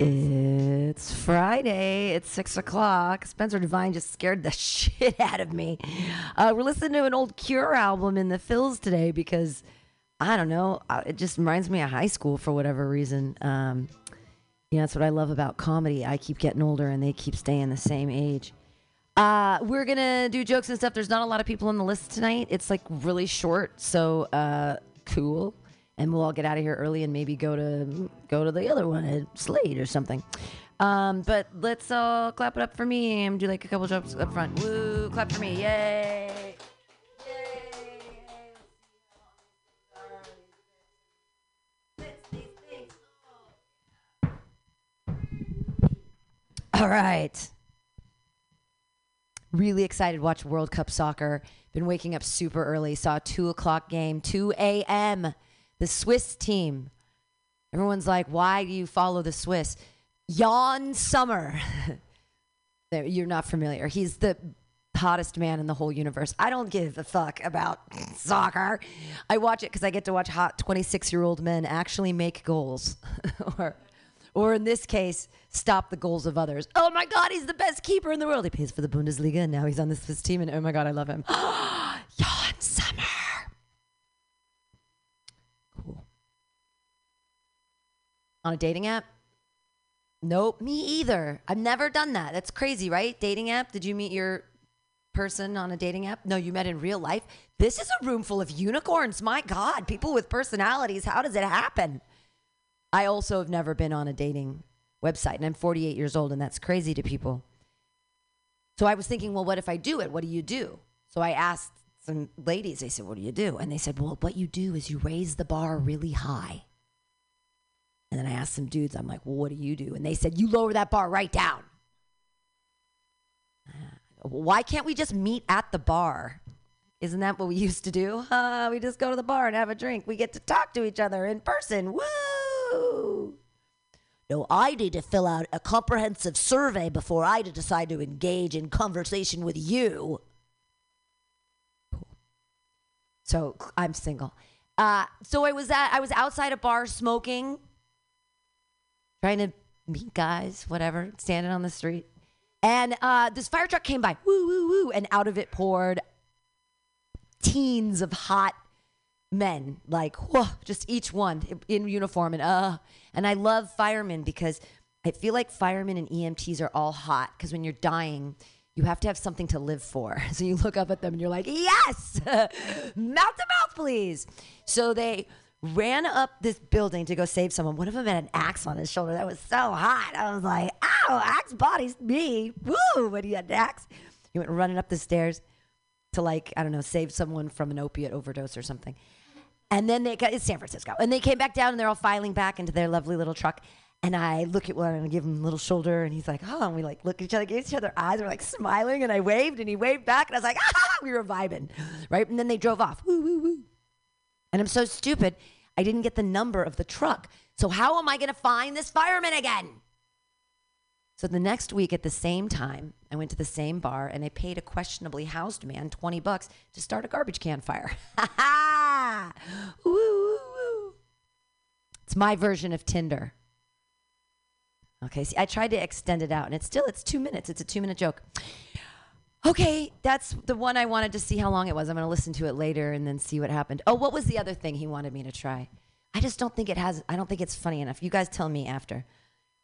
It's Friday. It's six o'clock. Spencer Devine just scared the shit out of me. Uh, we're listening to an old Cure album in the Phils today because I don't know. uh, It just reminds me of high school for whatever reason. Um, you know, that's what I love about comedy. I keep getting older and they keep staying the same age. Uh, we're gonna do jokes and stuff. There's not a lot of people on the list tonight. It's like really short, so uh, cool. And we'll all get out of here early and maybe go to go to the other one at Slade or something. Um, but let's all clap it up for me and do like a couple jokes up front. Woo! Clap for me! Yay. Yay! All right. Really excited watch World Cup soccer. Been waking up super early. Saw a two o'clock game, 2 a.m. The Swiss team. Everyone's like, why do you follow the Swiss? Yann. There, You're not familiar. He's the hottest man in the whole universe. I don't give a fuck about soccer. I watch it because I get to watch hot 26 year old men actually make goals. or, or in this case, stop the goals of others. Oh my God, he's the best keeper in the world. He plays for the Bundesliga and now he's on the Swiss team. And oh my God, I love him. Yann Sommer. Cool. On a dating app? Nope, me either. I've never done that. That's crazy, right? Dating app? Did you meet your person on a dating app? No, you met in real life. This is a room full of unicorns. My God, people with personalities. How does it happen? I also have never been on a dating website, and I'm 48 years old, and that's crazy to people. So I was thinking, well, what if I do it? What do you do? So I asked some ladies, they said, what do you do? And they said, well, what you do is you raise the bar really high. And then I asked some dudes, I'm like, well, what do you do? And they said, you lower that bar right down. Why can't we just meet at the bar? Isn't that what we used to do? Uh, we just go to the bar and have a drink. We get to talk to each other in person. Woo! No, I need to fill out a comprehensive survey before I decide to engage in conversation with you. Cool. So I'm single. Uh, so I was at I was outside a bar smoking, trying to meet guys, whatever, standing on the street. And uh, this fire truck came by, woo, woo, woo, and out of it poured teens of hot men, like, whoa, just each one in uniform. And, uh, and I love firemen because I feel like firemen and EMTs are all hot because when you're dying, you have to have something to live for. So you look up at them and you're like, yes, mouth to mouth, please. So they ran up this building to go save someone. One of them had an axe on his shoulder that was so hot. I was like, ow, axe body's me. Woo, when he had an axe. He went running up the stairs to like, I don't know, save someone from an opiate overdose or something. And then they got, it's San Francisco. And they came back down and they're all filing back into their lovely little truck. And I look at one and I give him a little shoulder and he's like, oh, and we like look at each other, give each other eyes. We're like smiling and I waved and he waved back and I was like, ah, we were vibing. Right. And then they drove off. Woo, woo, woo. And I'm so stupid. I didn't get the number of the truck. So how am I going to find this fireman again? So the next week at the same time, I went to the same bar and I paid a questionably housed man 20 bucks to start a garbage can fire. Ha ha! It's my version of Tinder. Okay, see, I tried to extend it out and it's still, it's two minutes. It's a two minute joke. Okay, that's the one I wanted to see how long it was. I'm going to listen to it later and then see what happened. Oh, what was the other thing he wanted me to try? I just don't think it has, I don't think it's funny enough. You guys tell me after.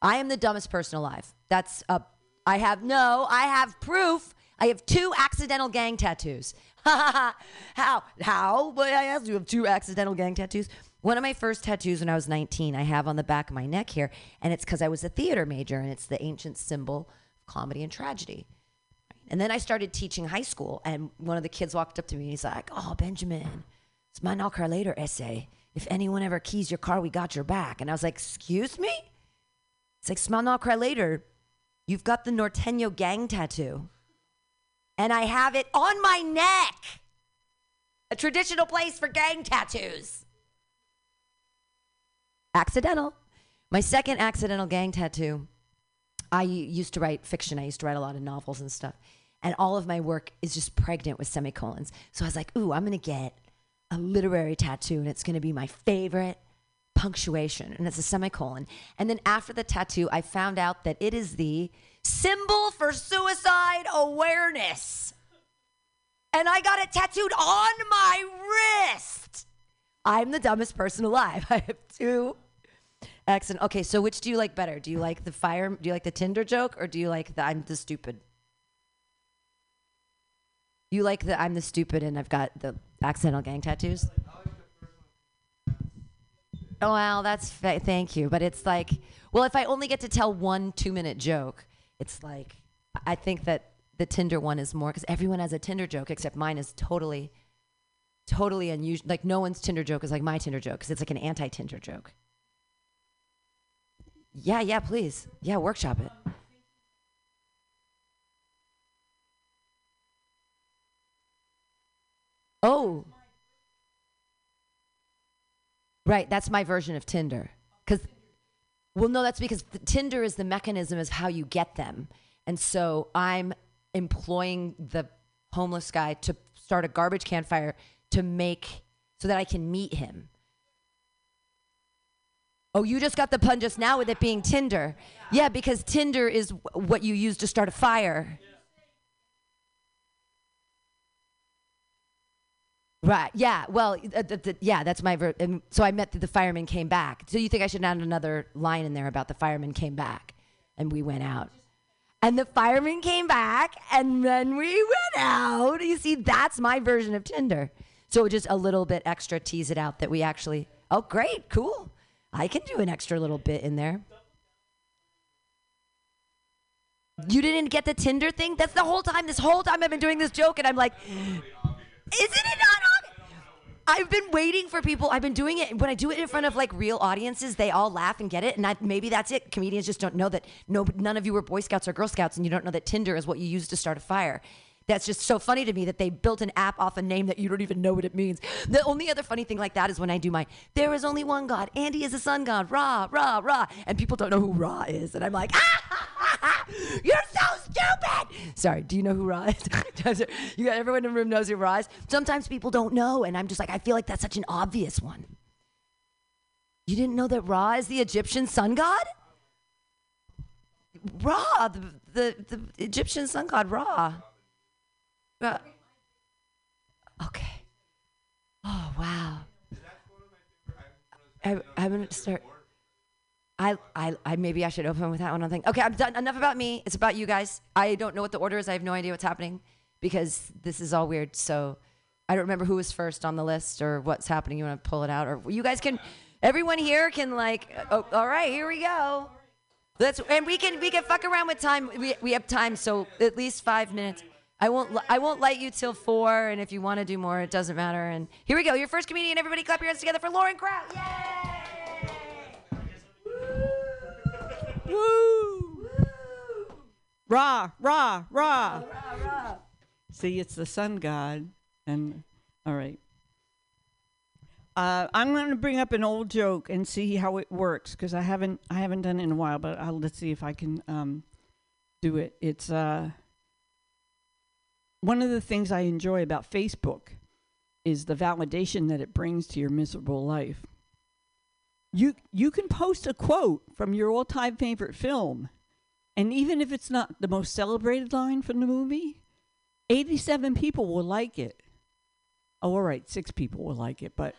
I am the dumbest person alive. That's a, I have, no, I have proof. I have two accidental gang tattoos. Ha ha ha. How? How? But I asked you have two accidental gang tattoos. One of my first tattoos when I was 19, I have on the back of my neck here, and it's because I was a theater major, and it's the ancient symbol of comedy and tragedy. And then I started teaching high school, and one of the kids walked up to me and he's like, Oh, Benjamin, it's my knock car later essay. If anyone ever keys your car, we got your back. And I was like, Excuse me? It's like, smell Knock cry later. You've got the Norteño gang tattoo. And I have it on my neck. A traditional place for gang tattoos. Accidental. My second accidental gang tattoo. I used to write fiction. I used to write a lot of novels and stuff. And all of my work is just pregnant with semicolons. So I was like, ooh, I'm going to get a literary tattoo and it's going to be my favorite punctuation and it's a semicolon. And then after the tattoo, I found out that it is the symbol for suicide awareness. And I got it tattooed on my wrist. I'm the dumbest person alive. I have two Excellent. Okay, so which do you like better? Do you like the fire? Do you like the Tinder joke, or do you like the I'm the stupid? You like the I'm the stupid, and I've got the accidental gang tattoos. Oh well, that's fa- thank you, but it's like, well, if I only get to tell one two minute joke, it's like, I think that the Tinder one is more because everyone has a Tinder joke except mine is totally, totally unusual. Like no one's Tinder joke is like my Tinder joke because it's like an anti Tinder joke. Yeah, yeah, please. Yeah, workshop it. Oh. Right, that's my version of Tinder. Cuz well no, that's because the Tinder is the mechanism is how you get them. And so I'm employing the homeless guy to start a garbage can fire to make so that I can meet him. Oh, you just got the pun just now with it being Tinder. Yeah, because Tinder is what you use to start a fire. Right. Yeah. Well, uh, th- th- yeah, that's my ver- and so I met that the fireman came back. So you think I should add another line in there about the fireman came back and we went out. And the fireman came back and then we went out. You see, that's my version of Tinder. So just a little bit extra tease it out that we actually Oh, great. Cool. I can do an extra little bit in there. You didn't get the Tinder thing? That's the whole time. This whole time I've been doing this joke, and I'm like, isn't it not? I've been waiting for people. I've been doing it when I do it in front of like real audiences. They all laugh and get it, and I, maybe that's it. Comedians just don't know that. No, none of you were Boy Scouts or Girl Scouts, and you don't know that Tinder is what you use to start a fire. That's just so funny to me that they built an app off a name that you don't even know what it means. The only other funny thing like that is when I do my "There is only one God, Andy is a sun god, Ra, Ra, Ra," and people don't know who Ra is, and I'm like, ah, ha, ha, ha, "You're so stupid." Sorry, do you know who Ra is? you got everyone in the room knows who Ra is. Sometimes people don't know, and I'm just like, I feel like that's such an obvious one. You didn't know that Ra is the Egyptian sun god? Ra, the, the, the Egyptian sun god Ra. Uh, okay. Oh wow. I, I'm gonna start. I, I, I maybe I should open with that one. I think. Okay, I'm done. Enough about me. It's about you guys. I don't know what the order is. I have no idea what's happening because this is all weird. So I don't remember who was first on the list or what's happening. You want to pull it out, or you guys can. Everyone here can like. Oh, all right, here we go. Let's and we can we can fuck around with time. We we have time, so at least five minutes. I won't I won't light you till four, and if you want to do more, it doesn't matter. And here we go. Your first comedian. Everybody, clap your hands together for Lauren Kraut. Yay! Woo! Rah, rah, rah. See, it's the sun god. And all right. Uh, I'm going to bring up an old joke and see how it works because I haven't I haven't done it in a while, but I'll, let's see if I can um, do it. It's uh, one of the things I enjoy about Facebook is the validation that it brings to your miserable life. You you can post a quote from your all-time favorite film, and even if it's not the most celebrated line from the movie, 87 people will like it. Oh, all right, six people will like it, but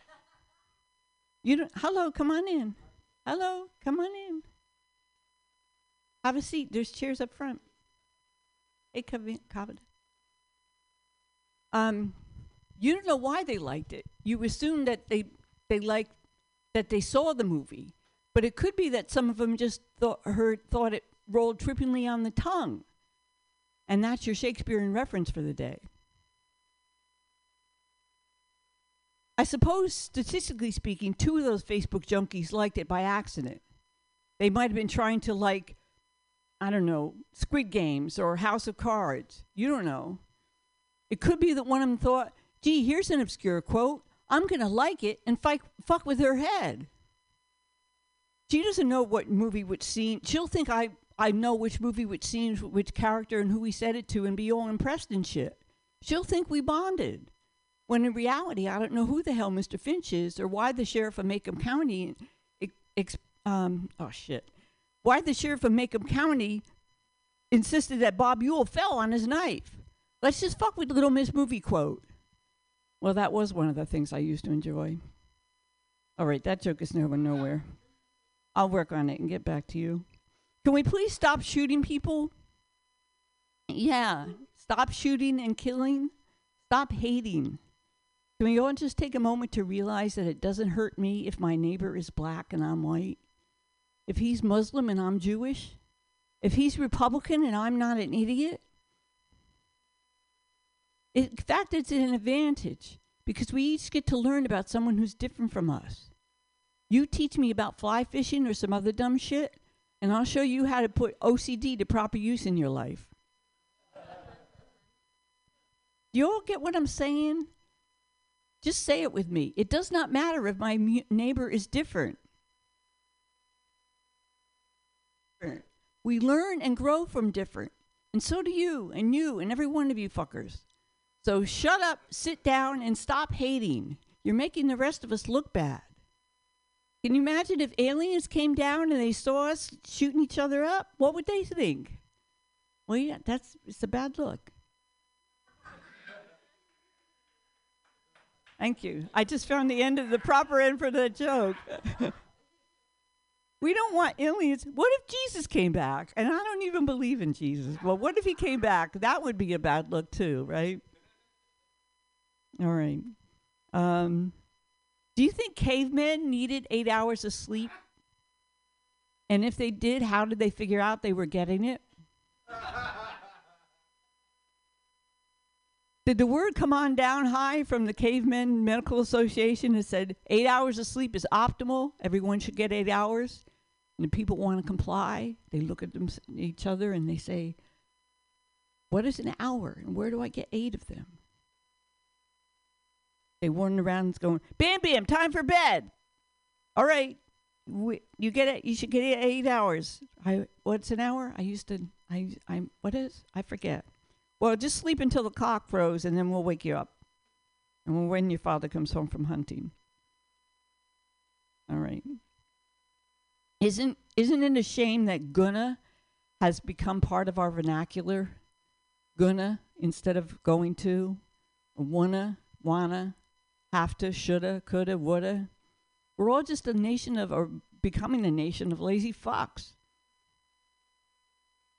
you don't. Hello, come on in. Hello, come on in. Have a seat. There's chairs up front. Hey, Kavod. Um, you don't know why they liked it. You assume that they they liked that they saw the movie, but it could be that some of them just thought heard thought it rolled trippingly on the tongue, and that's your Shakespearean reference for the day. I suppose, statistically speaking, two of those Facebook junkies liked it by accident. They might have been trying to like, I don't know, Squid Games or House of Cards. You don't know. It could be that one of them thought, gee, here's an obscure quote. I'm going to like it and fuck with her head. She doesn't know what movie, which scene. She'll think I, I know which movie, which scenes, which character, and who he said it to, and be all impressed and shit. She'll think we bonded. When in reality, I don't know who the hell Mr. Finch is or why the sheriff of Maycomb County ex- um, oh shit, why the sheriff of Maycomb County insisted that Bob Ewell fell on his knife. Let's just fuck with Little Miss movie quote. Well, that was one of the things I used to enjoy. All right, that joke is going nowhere. I'll work on it and get back to you. Can we please stop shooting people? Yeah, stop shooting and killing. Stop hating. Can we and just take a moment to realize that it doesn't hurt me if my neighbor is black and I'm white? If he's Muslim and I'm Jewish? If he's Republican and I'm not an idiot? In fact, it's an advantage because we each get to learn about someone who's different from us. You teach me about fly fishing or some other dumb shit, and I'll show you how to put OCD to proper use in your life. Do you all get what I'm saying? Just say it with me. It does not matter if my mu- neighbor is different. We learn and grow from different. And so do you, and you, and every one of you fuckers. So shut up, sit down, and stop hating. You're making the rest of us look bad. Can you imagine if aliens came down and they saw us shooting each other up? What would they think? Well, yeah, that's it's a bad look. Thank you. I just found the end of the proper end for that joke. we don't want aliens. What if Jesus came back? And I don't even believe in Jesus. Well, what if he came back? That would be a bad look too, right? All right. Um, do you think cavemen needed eight hours of sleep? And if they did, how did they figure out they were getting it? Did the word come on down high from the Cavemen Medical Association that said eight hours of sleep is optimal? Everyone should get eight hours. And the people want to comply. They look at them, each other and they say, What is an hour? And where do I get eight of them? They run around going, Bam, bam, time for bed. All right. We, you get it. You should get it eight hours. I what's an hour? I used to. I I what is? I forget. Well, just sleep until the cock crows, and then we'll wake you up. And when your father comes home from hunting. All right. Isn't isn't it a shame that gonna has become part of our vernacular? Gonna instead of going to, wanna, wanna, have to, shoulda, coulda, woulda. We're all just a nation of, or becoming a nation of lazy fucks.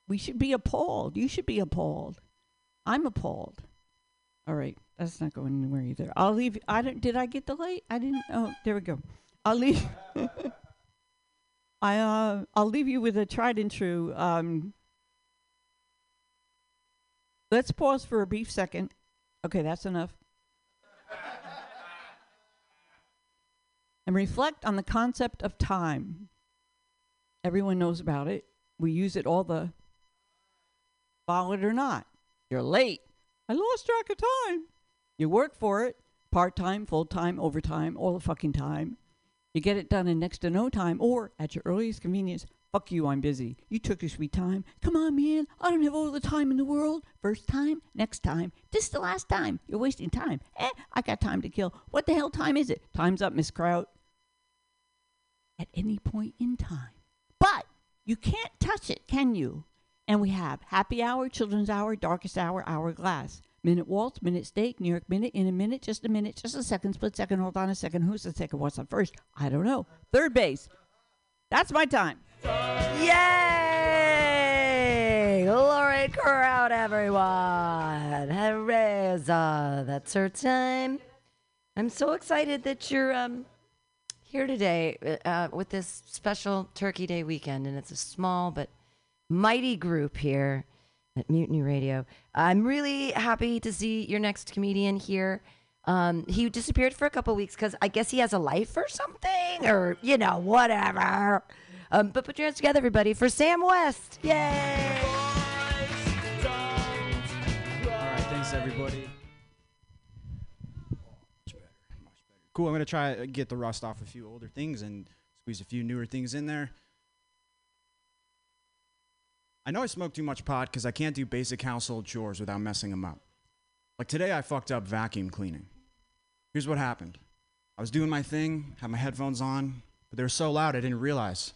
We should be appalled. You should be appalled. I'm appalled. All right, that's not going anywhere either. I'll leave. I don't. Did I get the light? I didn't. Oh, there we go. I'll leave. I uh, I'll leave you with a tried and true. Um, let's pause for a brief second. Okay, that's enough. And reflect on the concept of time. Everyone knows about it. We use it all the follow it or not. You're late. I lost track of time. You work for it, part time, full time, overtime, all the fucking time. You get it done in next to no time or at your earliest convenience. Fuck you, I'm busy. You took your sweet time. Come on, man. I don't have all the time in the world. First time, next time. This is the last time. You're wasting time. Eh, I got time to kill. What the hell time is it? Time's up, Miss Kraut. At any point in time. But you can't touch it, can you? And we have happy hour, children's hour, darkest hour, hourglass. Minute waltz, minute steak, New York minute, in a minute, just a minute, just a second, split second, hold on a second. Who's the second? What's the first? I don't know. Third base. That's my time. Yay! Glory crowd, everyone. Hurrah! That's her time. I'm so excited that you're um, here today uh, with this special Turkey Day weekend, and it's a small but mighty group here at Mutiny Radio. I'm really happy to see your next comedian here. Um, he disappeared for a couple weeks because I guess he has a life or something, or you know, whatever. Um, but put your hands together, everybody, for Sam West. Yay! All right, thanks everybody. Much better, much better. Cool. I'm gonna try to get the rust off a few older things and squeeze a few newer things in there. I know I smoke too much pot because I can't do basic household chores without messing them up. Like today, I fucked up vacuum cleaning. Here's what happened. I was doing my thing, had my headphones on, but they were so loud I didn't realize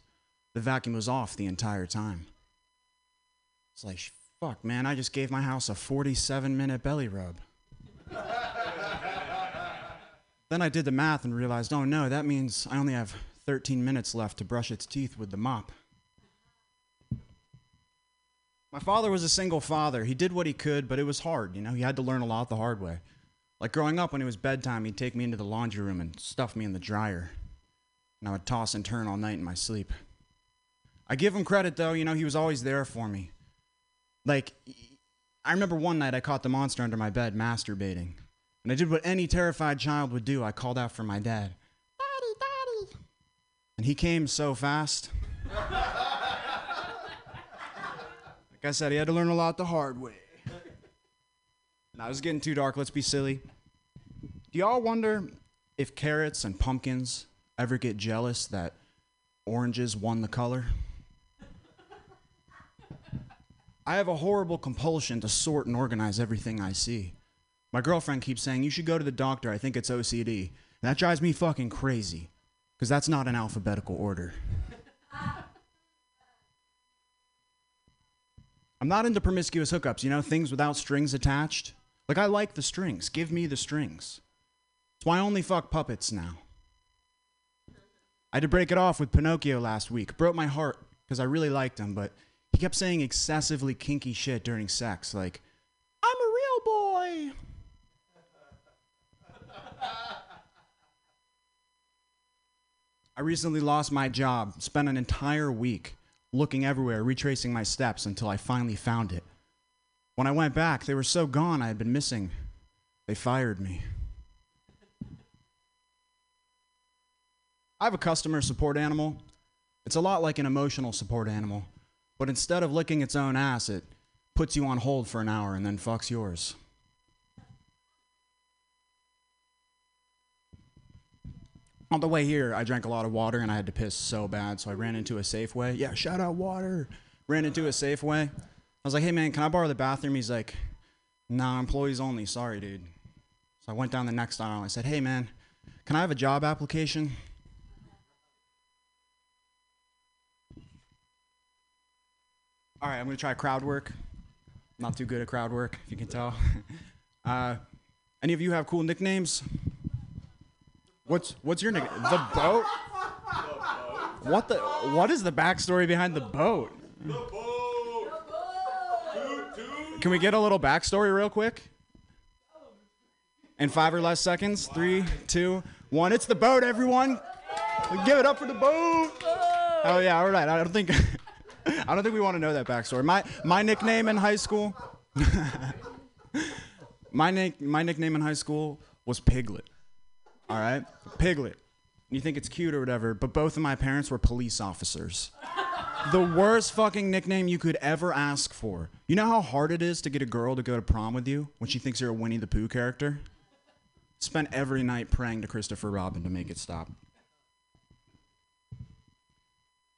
the vacuum was off the entire time. It's like, fuck, man, I just gave my house a 47 minute belly rub. then I did the math and realized, oh no, that means I only have 13 minutes left to brush its teeth with the mop. My father was a single father. He did what he could, but it was hard, you know? He had to learn a lot the hard way. Like growing up, when it was bedtime, he'd take me into the laundry room and stuff me in the dryer. And I would toss and turn all night in my sleep. I give him credit, though, you know, he was always there for me. Like, I remember one night I caught the monster under my bed masturbating. And I did what any terrified child would do. I called out for my dad. Daddy, daddy. And he came so fast. like I said, he had to learn a lot the hard way. Now, this is getting too dark. Let's be silly. Do y'all wonder if carrots and pumpkins ever get jealous that oranges won the color? I have a horrible compulsion to sort and organize everything I see. My girlfriend keeps saying, You should go to the doctor. I think it's OCD. And that drives me fucking crazy, because that's not an alphabetical order. I'm not into promiscuous hookups, you know, things without strings attached. Like, I like the strings. Give me the strings. That's why I only fuck puppets now. I had to break it off with Pinocchio last week. Broke my heart because I really liked him, but he kept saying excessively kinky shit during sex, like, I'm a real boy. I recently lost my job, spent an entire week looking everywhere, retracing my steps until I finally found it. When I went back, they were so gone I had been missing. They fired me. I have a customer support animal. It's a lot like an emotional support animal, but instead of licking its own ass, it puts you on hold for an hour and then fucks yours. On the way here, I drank a lot of water and I had to piss so bad, so I ran into a Safeway. Yeah, shout out water. Ran into a Safeway. I was like, hey man, can I borrow the bathroom? He's like, nah, employees only. Sorry, dude. So I went down the next aisle. and I said, hey man, can I have a job application? All right, I'm gonna try crowd work. Not too good at crowd work, if you can tell. Uh, any of you have cool nicknames? What's what's your nickname? The boat. What the? What is the backstory behind the boat? the boat? Can we get a little backstory real quick? In five or less seconds. Three, two, one. It's the boat, everyone. Give it up for the boat. Oh yeah, all right. I don't think I don't think we want to know that backstory. My my nickname in high school. my nick my nickname in high school was Piglet. All right, Piglet. You think it's cute or whatever, but both of my parents were police officers. The worst fucking nickname you could ever ask for. You know how hard it is to get a girl to go to prom with you when she thinks you're a Winnie the Pooh character? Spent every night praying to Christopher Robin to make it stop.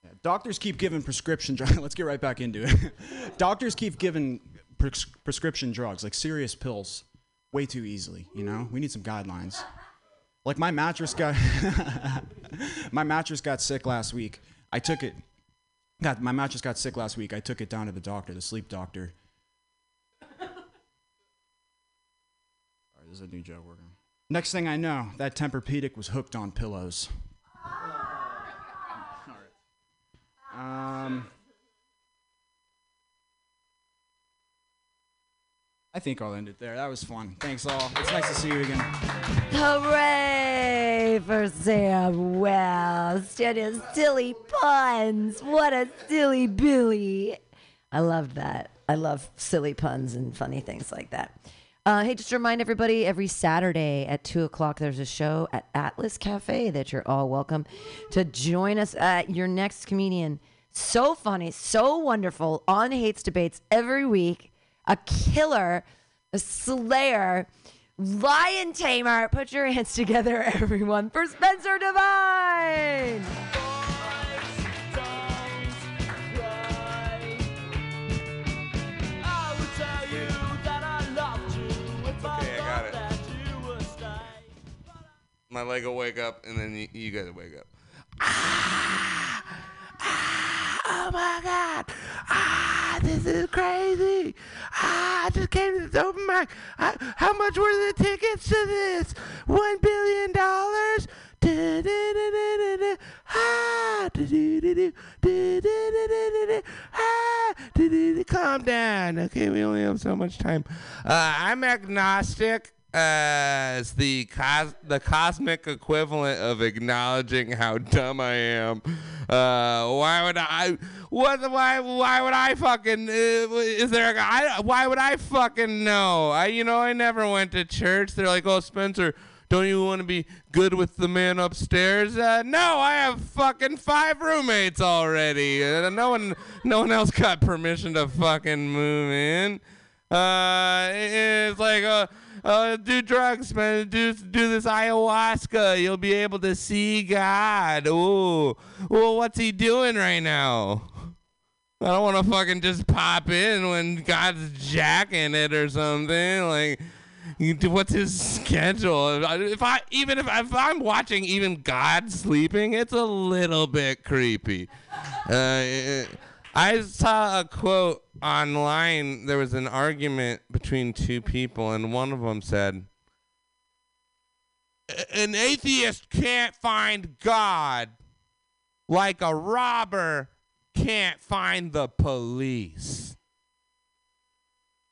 Yeah, doctors keep giving prescription drugs. Let's get right back into it. doctors keep giving pres- prescription drugs, like serious pills, way too easily. You know, we need some guidelines. Like my mattress got my mattress got sick last week. I took it. Got my mattress got sick last week. I took it down to the doctor, the sleep doctor. All right, this is a new joke working. Next thing I know, that Tempur-Pedic was hooked on pillows. Um, I think I'll end it there. That was fun. Thanks all. It's nice to see you again. Hooray for Sam West and his silly puns. What a silly Billy. I love that. I love silly puns and funny things like that. Uh, hey, just to remind everybody, every Saturday at 2 o'clock, there's a show at Atlas Cafe that you're all welcome to join us at your next comedian. So funny, so wonderful on Hates Debates every week. A killer, a slayer, lion tamer. Put your hands together, everyone, for Spencer Divine. My leg will wake up, and then you, you guys will wake up. oh my god, ah, this is crazy. Ah, I just came to this open mic. Ah, how much were the tickets to this? One billion. Ah. Ah. Calm down. Okay, we only have so much time. Uh, I'm agnostic as the cos- the cosmic equivalent of acknowledging how dumb I am. Uh, why would I? What? Why? Why would I fucking? Uh, is there? A, I, why would I fucking know? I, you know, I never went to church. They're like, oh, Spencer. Don't you want to be good with the man upstairs? Uh, no, I have fucking five roommates already. Uh, no one, no one else got permission to fucking move in. Uh, it's like, uh, uh, do drugs, man. Do do this ayahuasca. You'll be able to see God. Ooh, well, what's he doing right now? I don't want to fucking just pop in when God's jacking it or something. Like, what's his schedule? If I even if, if I'm watching even God sleeping, it's a little bit creepy. Uh, I saw a quote online. There was an argument between two people, and one of them said, "An atheist can't find God like a robber can't find the police."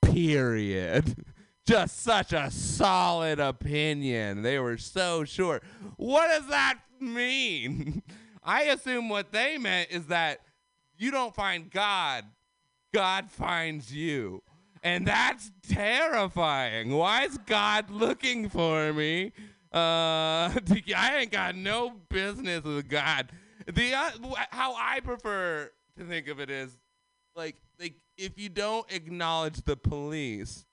Period. Just such a solid opinion. They were so sure. What does that mean? I assume what they meant is that you don't find God, God finds you. And that's terrifying. Why is God looking for me? Uh, I ain't got no business with God. The uh, how I prefer to think of it is like like if you don't acknowledge the police,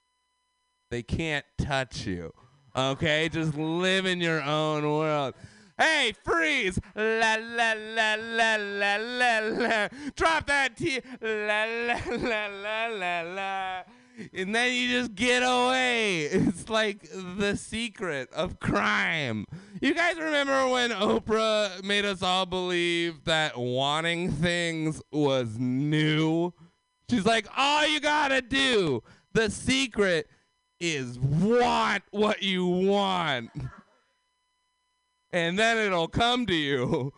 they can't touch you. Okay, just live in your own world. Hey, freeze! La la la la la la la. Drop that T. La la la la la la. And then you just get away. It's like the secret of crime. You guys remember when Oprah made us all believe that wanting things was new? She's like, all you gotta do, the secret is want what you want. And then it'll come to you.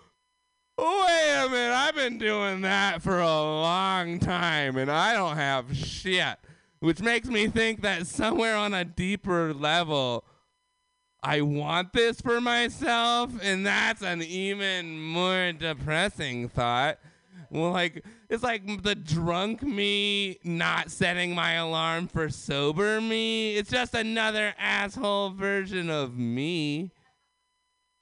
Wait a minute, I've been doing that for a long time and I don't have shit. Which makes me think that somewhere on a deeper level, I want this for myself, and that's an even more depressing thought. Well, like it's like the drunk me not setting my alarm for sober me. It's just another asshole version of me.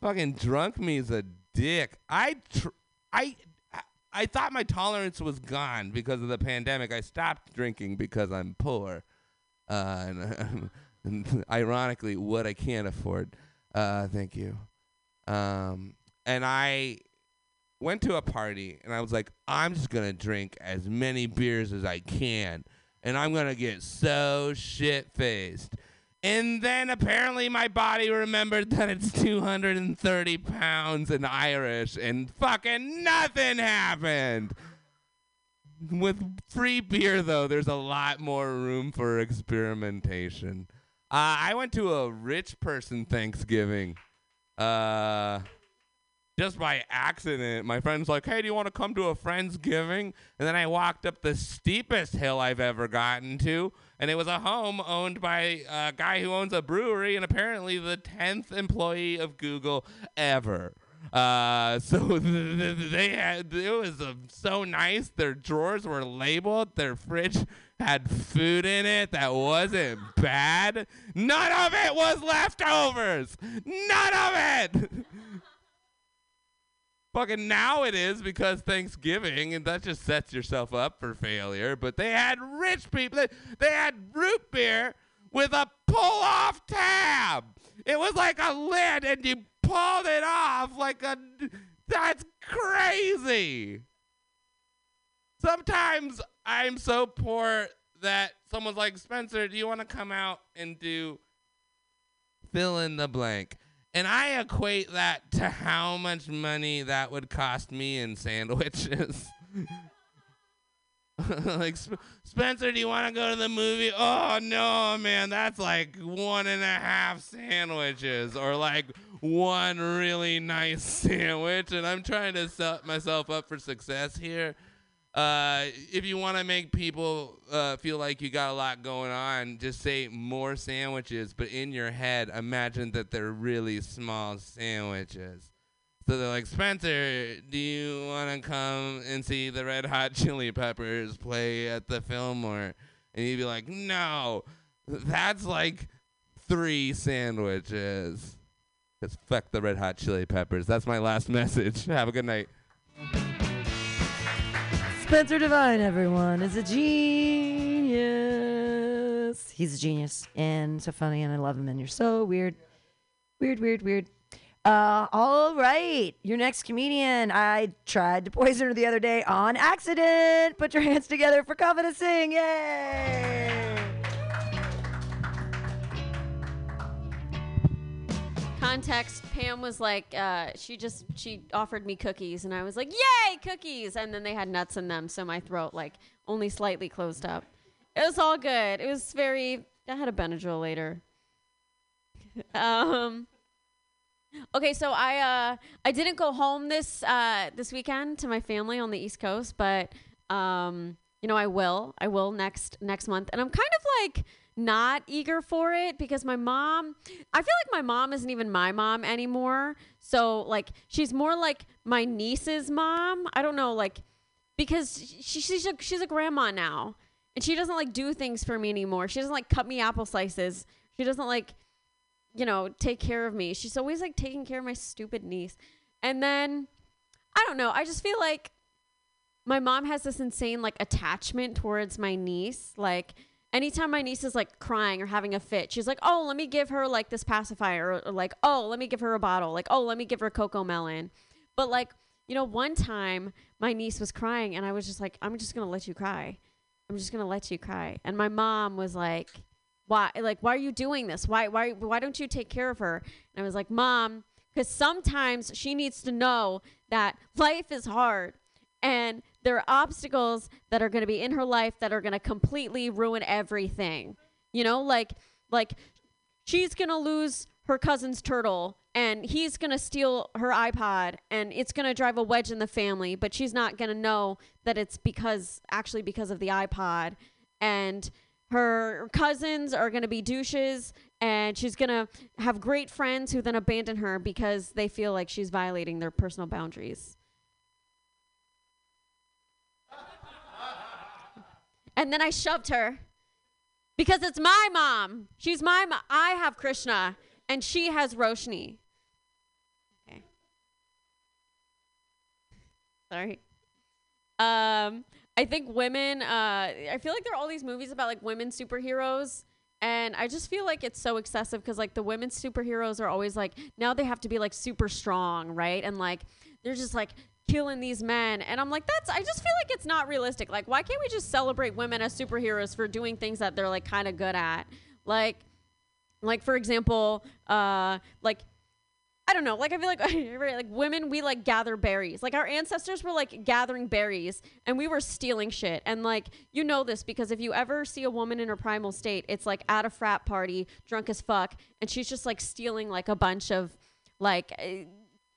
Fucking drunk me is a dick. I tr- I I thought my tolerance was gone because of the pandemic. I stopped drinking because I'm poor. Uh, and, and ironically, what I can't afford. Uh, thank you. Um, and I went to a party and I was like, I'm just gonna drink as many beers as I can, and I'm gonna get so shit faced. And then apparently my body remembered that it's 230 pounds and Irish, and fucking nothing happened. With free beer, though, there's a lot more room for experimentation. Uh, I went to a rich person Thanksgiving. Uh, just by accident, my friend's like, "Hey, do you want to come to a friendsgiving?" And then I walked up the steepest hill I've ever gotten to, and it was a home owned by a guy who owns a brewery and apparently the tenth employee of Google ever. Uh, so th- th- they had it was uh, so nice. Their drawers were labeled. Their fridge had food in it that wasn't bad. None of it was leftovers. None of it. Fucking now it is because Thanksgiving, and that just sets yourself up for failure. But they had rich people. They, had root beer with a pull off tab. It was like a lid, and you pulled it off like a. That's crazy. Sometimes I'm so poor that someone's like, Spencer, do you want to come out and do fill in the blank? And I equate that to how much money that would cost me in sandwiches. like, Sp- Spencer, do you want to go to the movie? Oh, no, man, that's like one and a half sandwiches or like one really nice sandwich. And I'm trying to set myself up for success here. Uh, if you want to make people uh, feel like you got a lot going on, just say more sandwiches, but in your head, imagine that they're really small sandwiches. So they're like, Spencer, do you want to come and see the Red Hot Chili Peppers play at the Fillmore? And you'd be like, no, that's like three sandwiches. Because fuck the Red Hot Chili Peppers. That's my last message. Have a good night. Spencer Divine, everyone, is a genius. He's a genius and so funny, and I love him. And you're so weird, weird, weird, weird. Uh, all right, your next comedian. I tried to poison her the other day on accident. Put your hands together for Confident Sing. Yay! Context: Pam was like, uh, she just she offered me cookies, and I was like, "Yay, cookies!" And then they had nuts in them, so my throat like only slightly closed up. It was all good. It was very. I had a Benadryl later. um. Okay, so I uh I didn't go home this uh this weekend to my family on the East Coast, but um you know I will. I will next next month. And I'm kind of like not eager for it because my mom I feel like my mom isn't even my mom anymore. So like she's more like my niece's mom. I don't know like because she, she's a, she's a grandma now and she doesn't like do things for me anymore. She doesn't like cut me apple slices. She doesn't like you know, take care of me. She's always like taking care of my stupid niece. And then I don't know, I just feel like my mom has this insane like attachment towards my niece. Like anytime my niece is like crying or having a fit, she's like, "Oh, let me give her like this pacifier," or, or like, "Oh, let me give her a bottle," like, "Oh, let me give her Cocomelon." But like, you know, one time my niece was crying, and I was just like, "I'm just gonna let you cry. I'm just gonna let you cry." And my mom was like, "Why? Like, why are you doing this? Why? Why? Why don't you take care of her?" And I was like, "Mom." Because sometimes she needs to know that life is hard and there are obstacles that are going to be in her life that are going to completely ruin everything. You know, like like she's going to lose her cousin's turtle and he's going to steal her iPod and it's going to drive a wedge in the family, but she's not going to know that it's because actually because of the iPod and her cousins are going to be douches and she's going to have great friends who then abandon her because they feel like she's violating their personal boundaries. And then I shoved her because it's my mom. She's my mom. I have Krishna and she has Roshni. Okay. Sorry. Um, I think women, uh, I feel like there are all these movies about like women superheroes. And I just feel like it's so excessive because like the women superheroes are always like, now they have to be like super strong, right? And like, they're just like killing these men and i'm like that's i just feel like it's not realistic like why can't we just celebrate women as superheroes for doing things that they're like kind of good at like like for example uh like I don't know. Like I feel like like women, we like gather berries. Like our ancestors were like gathering berries, and we were stealing shit. And like you know this because if you ever see a woman in her primal state, it's like at a frat party, drunk as fuck, and she's just like stealing like a bunch of like.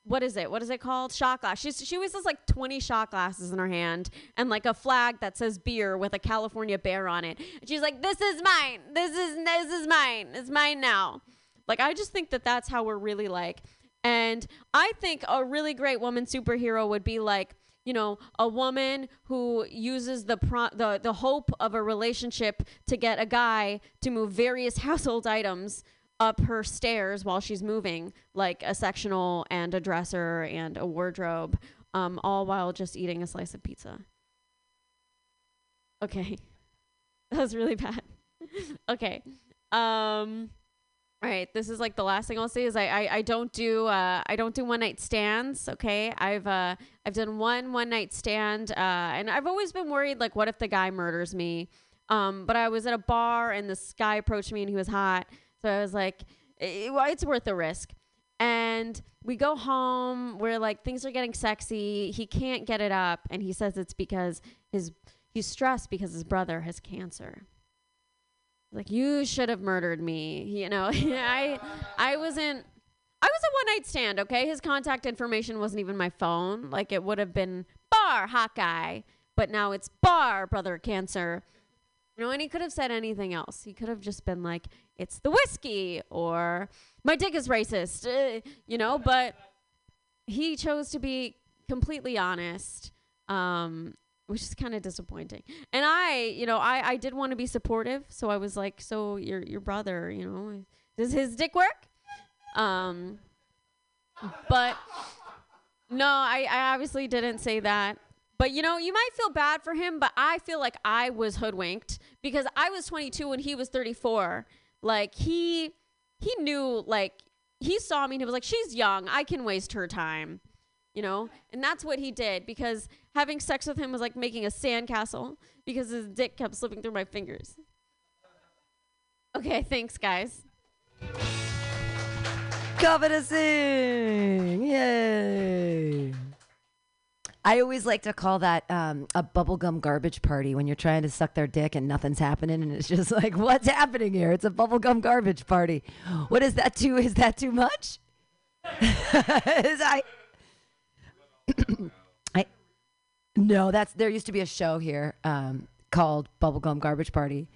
What is it? What is it called? Shot glass. She's she always has like twenty shot glasses in her hand and like a flag that says beer with a California bear on it. And she's like, "This is mine. This is this is mine. It's mine now." Like I just think that that's how we're really like. And I think a really great woman superhero would be like, you know, a woman who uses the pro- the the hope of a relationship to get a guy to move various household items up her stairs while she's moving, like a sectional and a dresser and a wardrobe, um, all while just eating a slice of pizza. Okay. That was really bad. okay. Um all right, this is like the last thing I'll say is I I, I don't do uh I don't do one night stands. Okay, I've uh I've done one one night stand, uh, and I've always been worried like what if the guy murders me. Um, but I was at a bar and this guy approached me and he was hot, so I was like, "Eh, well, it's worth the risk. And we go home. We're like things are getting sexy. He can't get it up, and he says it's because his he's stressed because his brother has cancer. Like you should have murdered me. You know, I I wasn't I was a one night stand, okay? His contact information wasn't even my phone. Like it would have been bar Hawkeye, but now it's bar brother cancer. You know, and he could have said anything else. He could have just been like, "It's the whiskey," or "My dick is racist," uh, you know. But he chose to be completely honest, um, which is kind of disappointing. And I, you know, I I did want to be supportive, so I was like, "So your your brother, you know, does his dick work?" Um, but no, I I obviously didn't say that. But you know, you might feel bad for him, but I feel like I was hoodwinked because I was 22 when he was 34. Like he he knew like he saw me and he was like she's young, I can waste her time. You know? And that's what he did because having sex with him was like making a sandcastle because his dick kept slipping through my fingers. Okay, thanks guys. Coveting! Yay! I always like to call that um, a bubblegum garbage party when you're trying to suck their dick and nothing's happening and it's just like, what's happening here? It's a bubblegum garbage party. What is that too? Is that too much? is I, I, no, that's there used to be a show here um, called Bubblegum Garbage Party.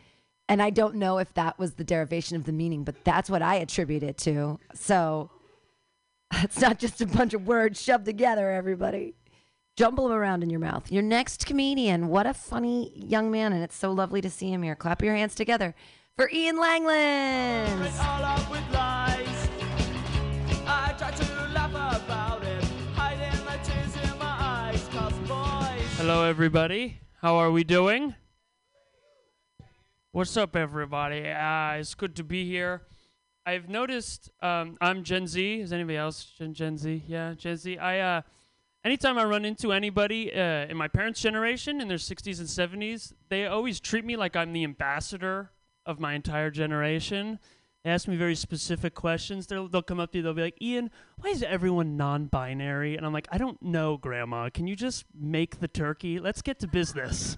And I don't know if that was the derivation of the meaning, but that's what I attribute it to. So it's not just a bunch of words shoved together, everybody. Jumble them around in your mouth. Your next comedian. What a funny young man, and it's so lovely to see him here. Clap your hands together for Ian Langland. all up with lies. I try to laugh about it, hiding my tears in my eyes. Cause boys, Hello, everybody. How are we doing? What's up, everybody? Uh, it's good to be here. I've noticed um, I'm Gen Z. Is anybody else Gen, Gen Z? Yeah, Gen Z. I uh, anytime I run into anybody uh, in my parents' generation in their 60s and 70s, they always treat me like I'm the ambassador of my entire generation. They ask me very specific questions. They'll, they'll come up to you. They'll be like, "Ian, why is everyone non-binary?" And I'm like, "I don't know, Grandma. Can you just make the turkey? Let's get to business."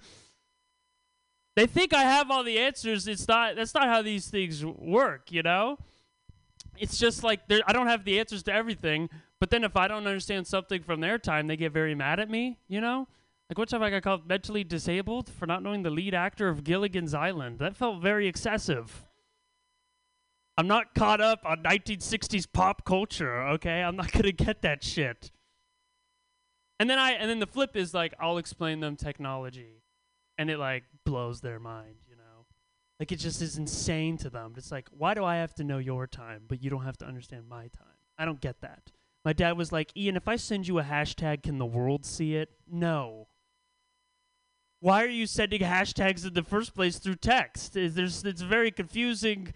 They think I have all the answers. It's not. That's not how these things work. You know. It's just like I don't have the answers to everything. But then if I don't understand something from their time, they get very mad at me. You know. Like one time I got called mentally disabled for not knowing the lead actor of Gilligan's Island. That felt very excessive. I'm not caught up on 1960s pop culture, okay? I'm not to get that shit. And then I and then the flip is like I'll explain them technology and it like blows their mind. Like it just is insane to them. It's like why do I have to know your time but you don't have to understand my time? I don't get that. My dad was like, "Ian, if I send you a hashtag, can the world see it?" No. Why are you sending hashtags in the first place through text? There's it's a very confusing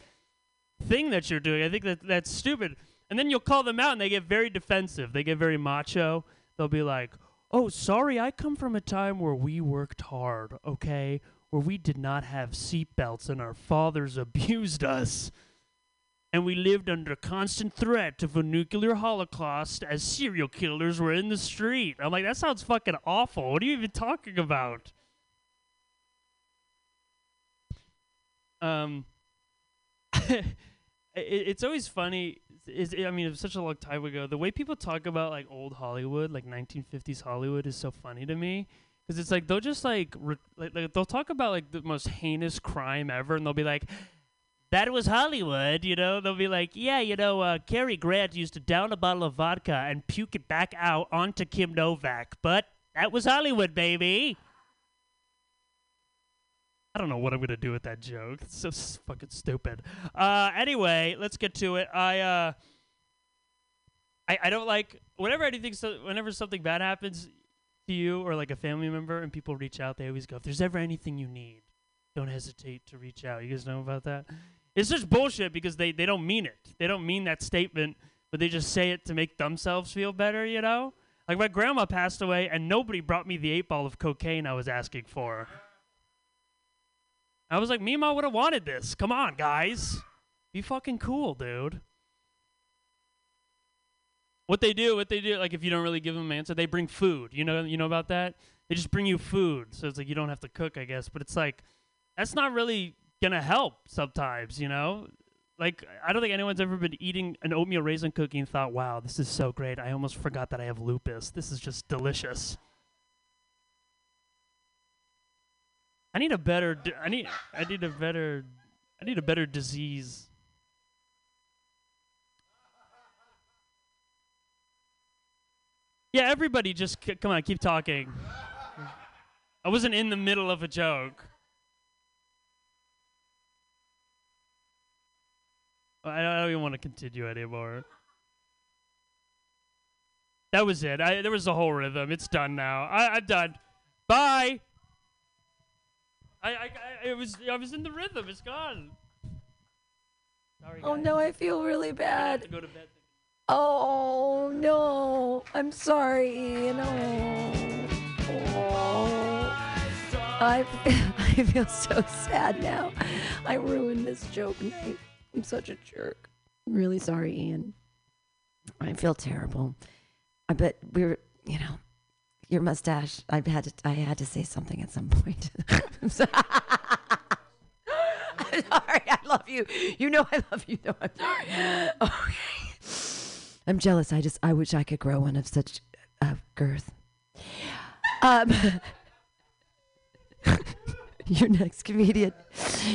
thing that you're doing. I think that that's stupid. And then you'll call them out and they get very defensive. They get very macho. They'll be like, "Oh, sorry, I come from a time where we worked hard, okay? Where we did not have seatbelts and our fathers abused us." And we lived under constant threat of a nuclear holocaust as serial killers were in the street. I'm like, that sounds fucking awful. What are you even talking about? Um, it, it's always funny. Is I mean, it was such a long time ago. The way people talk about like old Hollywood, like 1950s Hollywood, is so funny to me because it's like they'll just like, re- like like they'll talk about like the most heinous crime ever, and they'll be like. That was Hollywood, you know. They'll be like, "Yeah, you know, uh, Cary Grant used to down a bottle of vodka and puke it back out onto Kim Novak, but that was Hollywood, baby." I don't know what I'm gonna do with that joke. It's so fucking stupid. Uh, anyway, let's get to it. I uh, I, I don't like whenever anything so, whenever something bad happens to you or like a family member and people reach out, they always go, "If there's ever anything you need, don't hesitate to reach out." You guys know about that? It's just bullshit because they they don't mean it. They don't mean that statement, but they just say it to make themselves feel better. You know? Like my grandma passed away and nobody brought me the eight ball of cocaine I was asking for. I was like, Mima would have wanted this. Come on, guys. Be fucking cool, dude. What they do, what they do, like if you don't really give them an answer, they bring food. You know, you know about that. they just bring you food, so it's like you don't have to cook, I guess. But it's like that's not really gonna help sometimes, you know. Like I don't think anyone's ever been eating an oatmeal raisin cookie and thought, "Wow, this is so great." I almost forgot that I have lupus. This is just delicious. I need a better. I need. I need a better. I need a better disease. Yeah, everybody, just c- come on, keep talking. I wasn't in the middle of a joke. I I don't even want to continue anymore. That was it. I, there was a whole rhythm. It's done now. I, I'm done. Bye. I, I, I, it was, I was in the rhythm. It's gone. Sorry, Oh guys. no, I feel really I have bad. to go to bed. Oh no, I'm sorry, Ian. Oh, oh. I, I feel so sad now. I ruined this joke night. I'm such a jerk. I'm really sorry, Ian. I feel terrible. I bet we're, you know, your mustache. I had to. I had to say something at some point. I'm so- I'm sorry. I love you. You know I love you. No, I'm sorry. Okay. I'm jealous. I just. I wish I could grow one of such uh, girth. Um. your next comedian.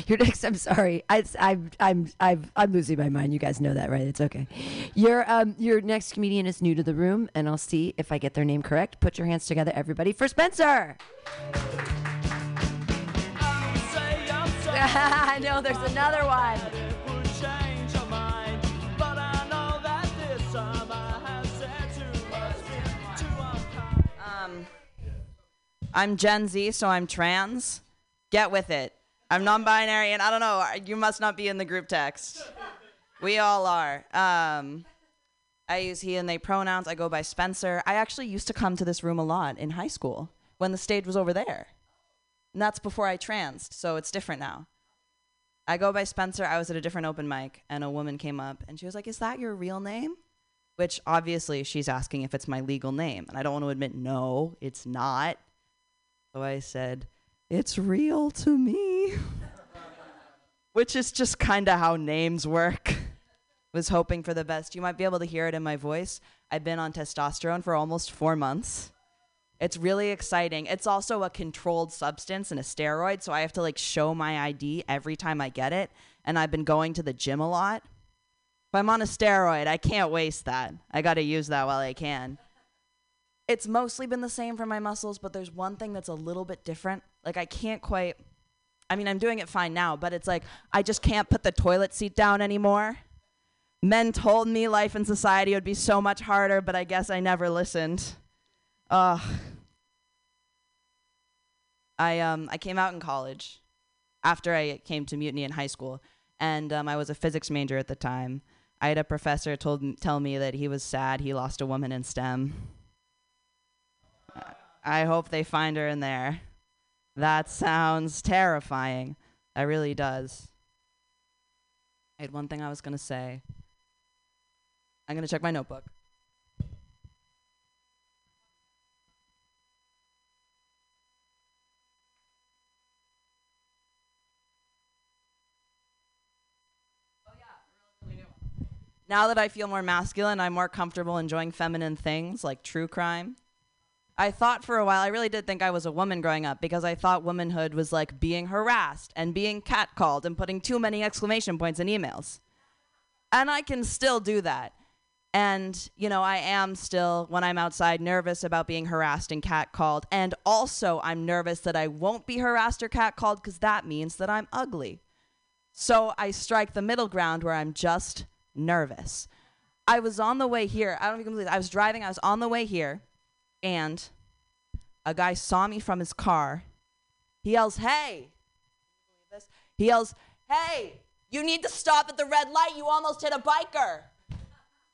Your next. I'm sorry. I, I'm. I'm. I'm. I'm losing my mind. You guys know that, right? It's okay. Your um. Your next comedian is new to the room, and I'll see if I get their name correct. Put your hands together, everybody, for Spencer. I know there's another one. I'm Gen Z, so I'm trans. Get with it. I'm non-binary, and I don't know. You must not be in the group text. We all are. Um, I use he and they pronouns. I go by Spencer. I actually used to come to this room a lot in high school when the stage was over there. And that's before I transed, so it's different now. I go by Spencer. I was at a different open mic, and a woman came up, and she was like, "Is that your real name?" Which obviously she's asking if it's my legal name, and I don't want to admit no, it's not. So I said, "It's real to me," which is just kind of how names work. Was hoping for the best. You might be able to hear it in my voice. I've been on testosterone for almost four months. It's really exciting. It's also a controlled substance and a steroid, so I have to like show my ID every time I get it. And I've been going to the gym a lot. If I'm on a steroid, I can't waste that. I got to use that while I can. It's mostly been the same for my muscles, but there's one thing that's a little bit different. Like I can't quite I mean, I'm doing it fine now, but it's like I just can't put the toilet seat down anymore. Men told me life in society would be so much harder, but I guess I never listened. Ugh. I um I came out in college after I came to Mutiny in high school, and um, I was a physics major at the time. I had a professor told tell me that he was sad he lost a woman in STEM. I hope they find her in there. That sounds terrifying. That really does. I had one thing I was gonna say. I'm gonna check my notebook. Now that I feel more masculine, I'm more comfortable enjoying feminine things like true crime. I thought for a while, I really did think I was a woman growing up because I thought womanhood was like being harassed and being catcalled and putting too many exclamation points in emails. And I can still do that. And, you know, I am still, when I'm outside, nervous about being harassed and catcalled. And also, I'm nervous that I won't be harassed or catcalled because that means that I'm ugly. So I strike the middle ground where I'm just nervous. I was on the way here. I don't even believe. I was driving. I was on the way here, and a guy saw me from his car. He yells, "Hey!" He yells, "Hey! You need to stop at the red light. You almost hit a biker."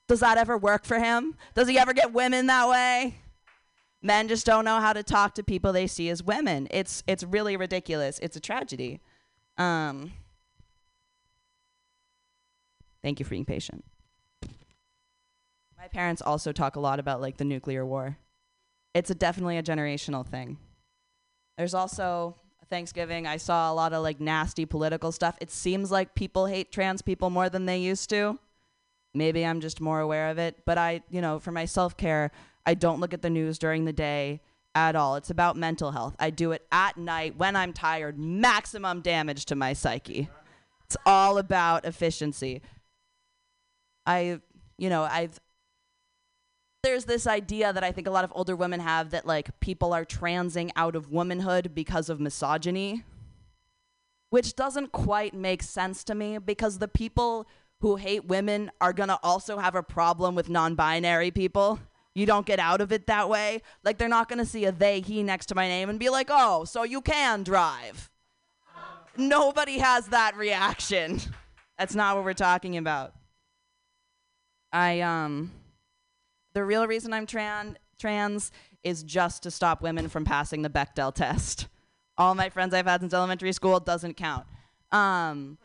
Does that ever work for him? Does he ever get women that way? Men just don't know how to talk to people they see as women. It's it's really ridiculous. It's a tragedy. Um, Thank you for being patient. My parents also talk a lot about like the nuclear war. It's a definitely a generational thing. There's also Thanksgiving. I saw a lot of like nasty political stuff. It seems like people hate trans people more than they used to. Maybe I'm just more aware of it. But I, you know, for my self care, I don't look at the news during the day at all. It's about mental health. I do it at night when I'm tired, maximum damage to my psyche. It's all about efficiency. I, you know, I've, there's this idea that I think a lot of older women have that like people are transing out of womanhood because of misogyny, which doesn't quite make sense to me because the people who hate women are gonna also have a problem with non binary people. You don't get out of it that way. Like, they're not gonna see a they, he next to my name and be like, oh, so you can drive. Nobody has that reaction. That's not what we're talking about. I, um, the real reason I'm tran- trans is just to stop women from passing the Bechdel test. All my friends I've had since elementary school doesn't count. Um,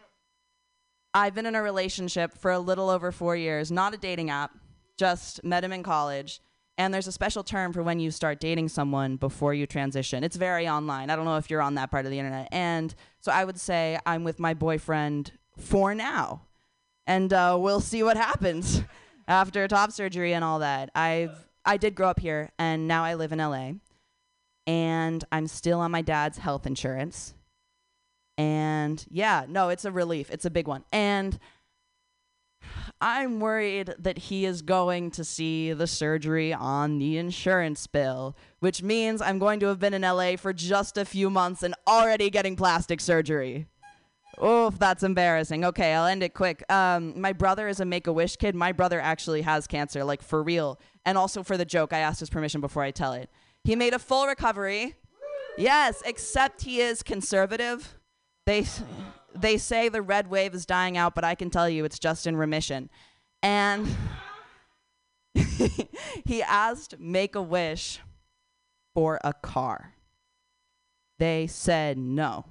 I've been in a relationship for a little over four years, not a dating app, just met him in college. And there's a special term for when you start dating someone before you transition. It's very online. I don't know if you're on that part of the internet. And so I would say I'm with my boyfriend for now. And uh, we'll see what happens after top surgery and all that. I've I did grow up here and now I live in LA. And I'm still on my dad's health insurance. And yeah, no, it's a relief. It's a big one. And I'm worried that he is going to see the surgery on the insurance bill, which means I'm going to have been in LA for just a few months and already getting plastic surgery. Oof, that's embarrassing. Okay, I'll end it quick. Um, my brother is a Make a Wish kid. My brother actually has cancer, like for real. And also for the joke, I asked his permission before I tell it. He made a full recovery. Yes, except he is conservative. They they say the red wave is dying out, but I can tell you it's just in remission. And he asked Make a Wish for a car. They said no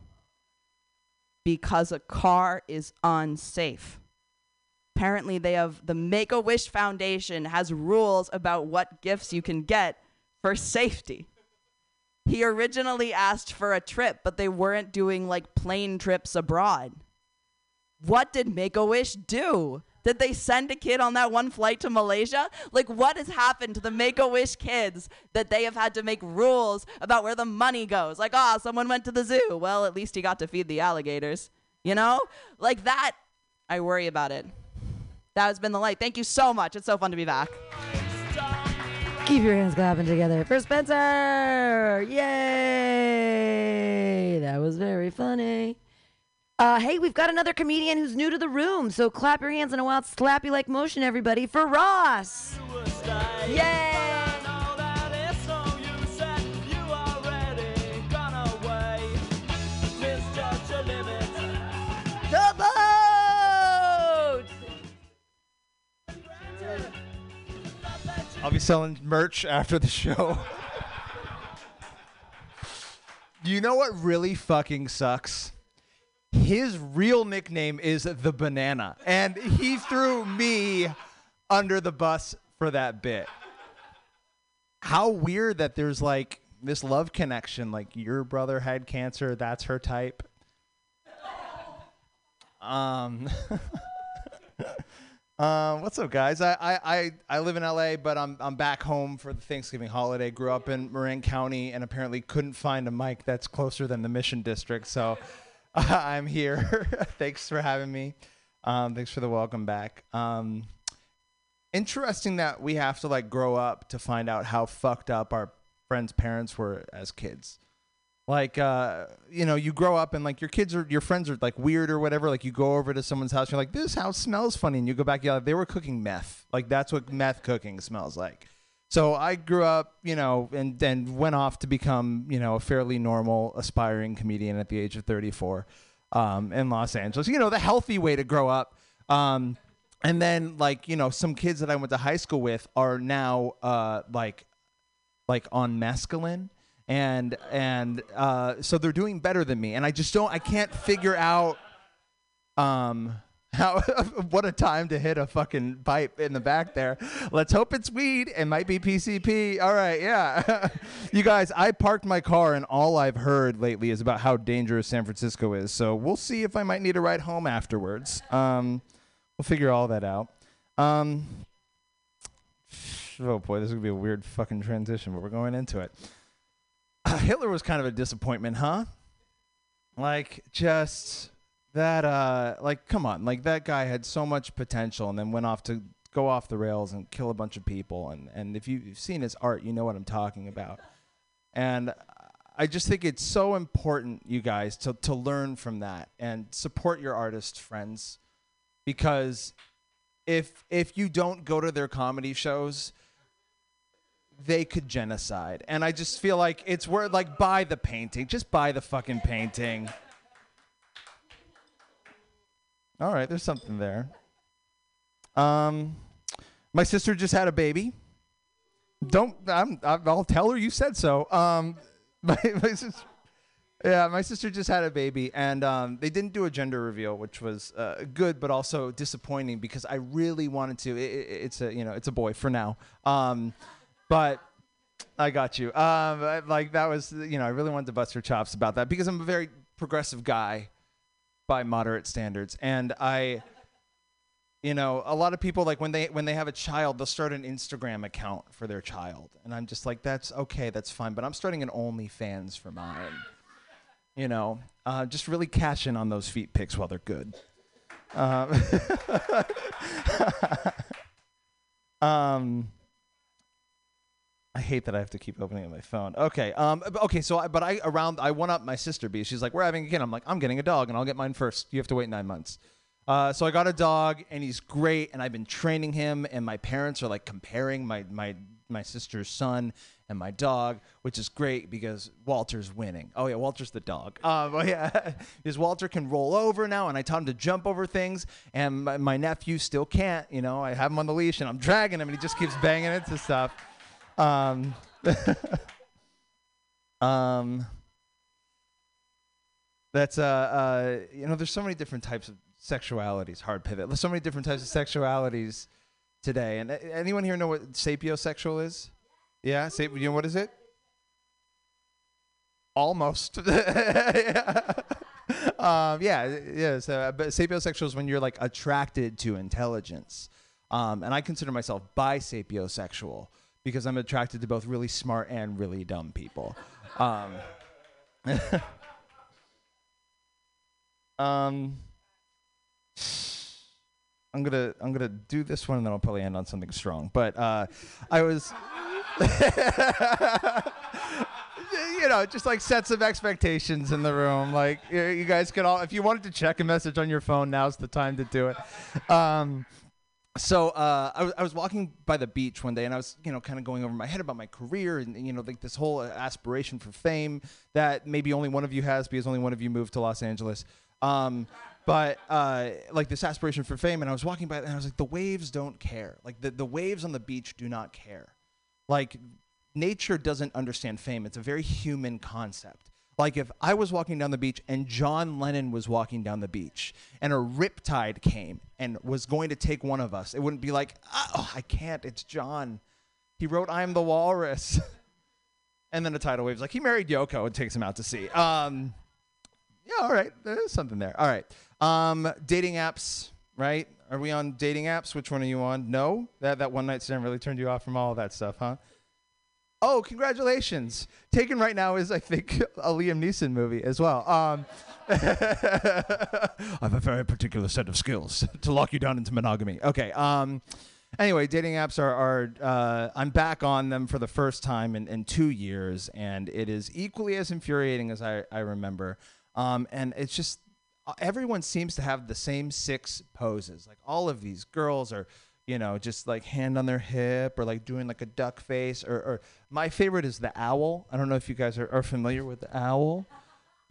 because a car is unsafe. Apparently, they have the Make a Wish Foundation has rules about what gifts you can get for safety. He originally asked for a trip, but they weren't doing like plane trips abroad. What did Make a Wish do? Did they send a kid on that one flight to Malaysia? Like, what has happened to the Make a Wish kids that they have had to make rules about where the money goes? Like, ah, oh, someone went to the zoo. Well, at least he got to feed the alligators. You know? Like that, I worry about it. That has been the light. Thank you so much. It's so fun to be back. Keep your hands clapping together for Spencer! Yay! That was very funny. Uh, hey, we've got another comedian who's new to the room, so clap your hands in a wild slappy like motion, everybody, for Ross! Yay! I'll be selling merch after the show. you know what really fucking sucks? His real nickname is the banana, and he threw me under the bus for that bit. How weird that there's like this love connection. Like your brother had cancer, that's her type. Um. Um, what's up, guys? I, I, I, I live in LA, but I'm, I'm back home for the Thanksgiving holiday. Grew up in Marin County and apparently couldn't find a mic that's closer than the Mission District. So I'm here. thanks for having me. Um, thanks for the welcome back. Um, interesting that we have to like grow up to find out how fucked up our friends' parents were as kids like uh you know you grow up and like your kids are your friends are like weird or whatever like you go over to someone's house and you're like this house smells funny and you go back yeah they were cooking meth like that's what meth cooking smells like so i grew up you know and then went off to become you know a fairly normal aspiring comedian at the age of 34 um, in los angeles. You know the healthy way to grow up. Um, and then like you know some kids that i went to high school with are now uh, like like on mescaline. And and uh, so they're doing better than me. And i just don't i can't figure out um How, what a time to hit a fucking pipe in the back there. Let's hope it's weed. It might be PCP. All right, yeah. you guys, I parked my car, and all I've heard lately is about how dangerous San Francisco is. So we'll see if I might need a ride home afterwards. Um, we'll figure all that out. Um, oh boy, this is gonna be a weird fucking transition, but we're going into it. Hitler was kind of a disappointment, huh? Like just that uh like come on, like that guy had so much potential and then went off to go off the rails and kill a bunch of people and and if you've seen his art, you know what I'm talking about. And I just think it's so important, you guys, to to learn from that and support your artist friends because if if you don't go to their comedy shows, they could genocide. And I just feel like it's worth like buy the painting. Just buy the fucking painting. All right, there's something there. Um my sister just had a baby. Don't I'm I'll tell her you said so. Um my, my sister yeah, my sister just had a baby, and um, they didn't do a gender reveal, which was uh, good, but also disappointing because I really wanted to. It, it, it's a you know it's a boy for now, um, but I got you. Um, like that was you know I really wanted to bust her chops about that because I'm a very progressive guy by moderate standards, and I. You know, a lot of people like when they when they have a child, they'll start an Instagram account for their child, and I'm just like, that's okay, that's fine. But I'm starting an OnlyFans for mine you know, uh, just really cash in on those feet pics while they're good. Um, um, I hate that I have to keep opening my phone. Okay, um, okay, so I, but I around I one up my sister B. She's like, we're having a kid. I'm like, I'm getting a dog, and I'll get mine first. You have to wait nine months. Uh, so I got a dog, and he's great, and I've been training him. And my parents are like comparing my my my sister's son and my dog, which is great because Walter's winning. Oh yeah, Walter's the dog. Um, oh yeah, because Walter can roll over now, and I taught him to jump over things, and my, my nephew still can't. You know, I have him on the leash, and I'm dragging him, and he just keeps banging into stuff. Um, um, that's uh, uh, you know, there's so many different types of sexualities. Hard pivot. There's so many different types of sexualities today. And uh, anyone here know what sapiosexual is? Yeah, sap- you know what is it? Almost. yeah. Um, yeah, yeah. So, uh, but sapiosexual is when you're like attracted to intelligence, um, and I consider myself bisapiosexual because I'm attracted to both really smart and really dumb people. Um, um, I'm gonna I'm gonna do this one and then I'll probably end on something strong. But uh, I was, you know, just like set some expectations in the room. Like you you guys could all, if you wanted to check a message on your phone, now's the time to do it. Um, so uh, I, was, I was walking by the beach one day and I was, you know, kind of going over my head about my career and, you know, like this whole uh, aspiration for fame that maybe only one of you has because only one of you moved to Los Angeles. Um, but uh, like this aspiration for fame, and I was walking by and I was like, the waves don't care. Like the, the waves on the beach do not care. Like nature doesn't understand fame. It's a very human concept. Like if I was walking down the beach and John Lennon was walking down the beach and a riptide came and was going to take one of us, it wouldn't be like, oh, I can't, it's John. He wrote I Am the Walrus. and then a tidal wave's like, he married Yoko and takes him out to sea. Um, yeah, all right. There's something there. All right. Um, dating apps, right? Are we on dating apps? Which one are you on? No? That, that one night stand really turned you off from all that stuff, huh? Oh, congratulations. Taken right now is, I think, a Liam Neeson movie as well. Um, I have a very particular set of skills to lock you down into monogamy. Okay. Um, anyway, dating apps are, are uh, I'm back on them for the first time in, in two years, and it is equally as infuriating as I, I remember. Um, and it's just, uh, everyone seems to have the same six poses. Like all of these girls are, you know, just like hand on their hip or like doing like a duck face. Or, or my favorite is the owl. I don't know if you guys are, are familiar with the owl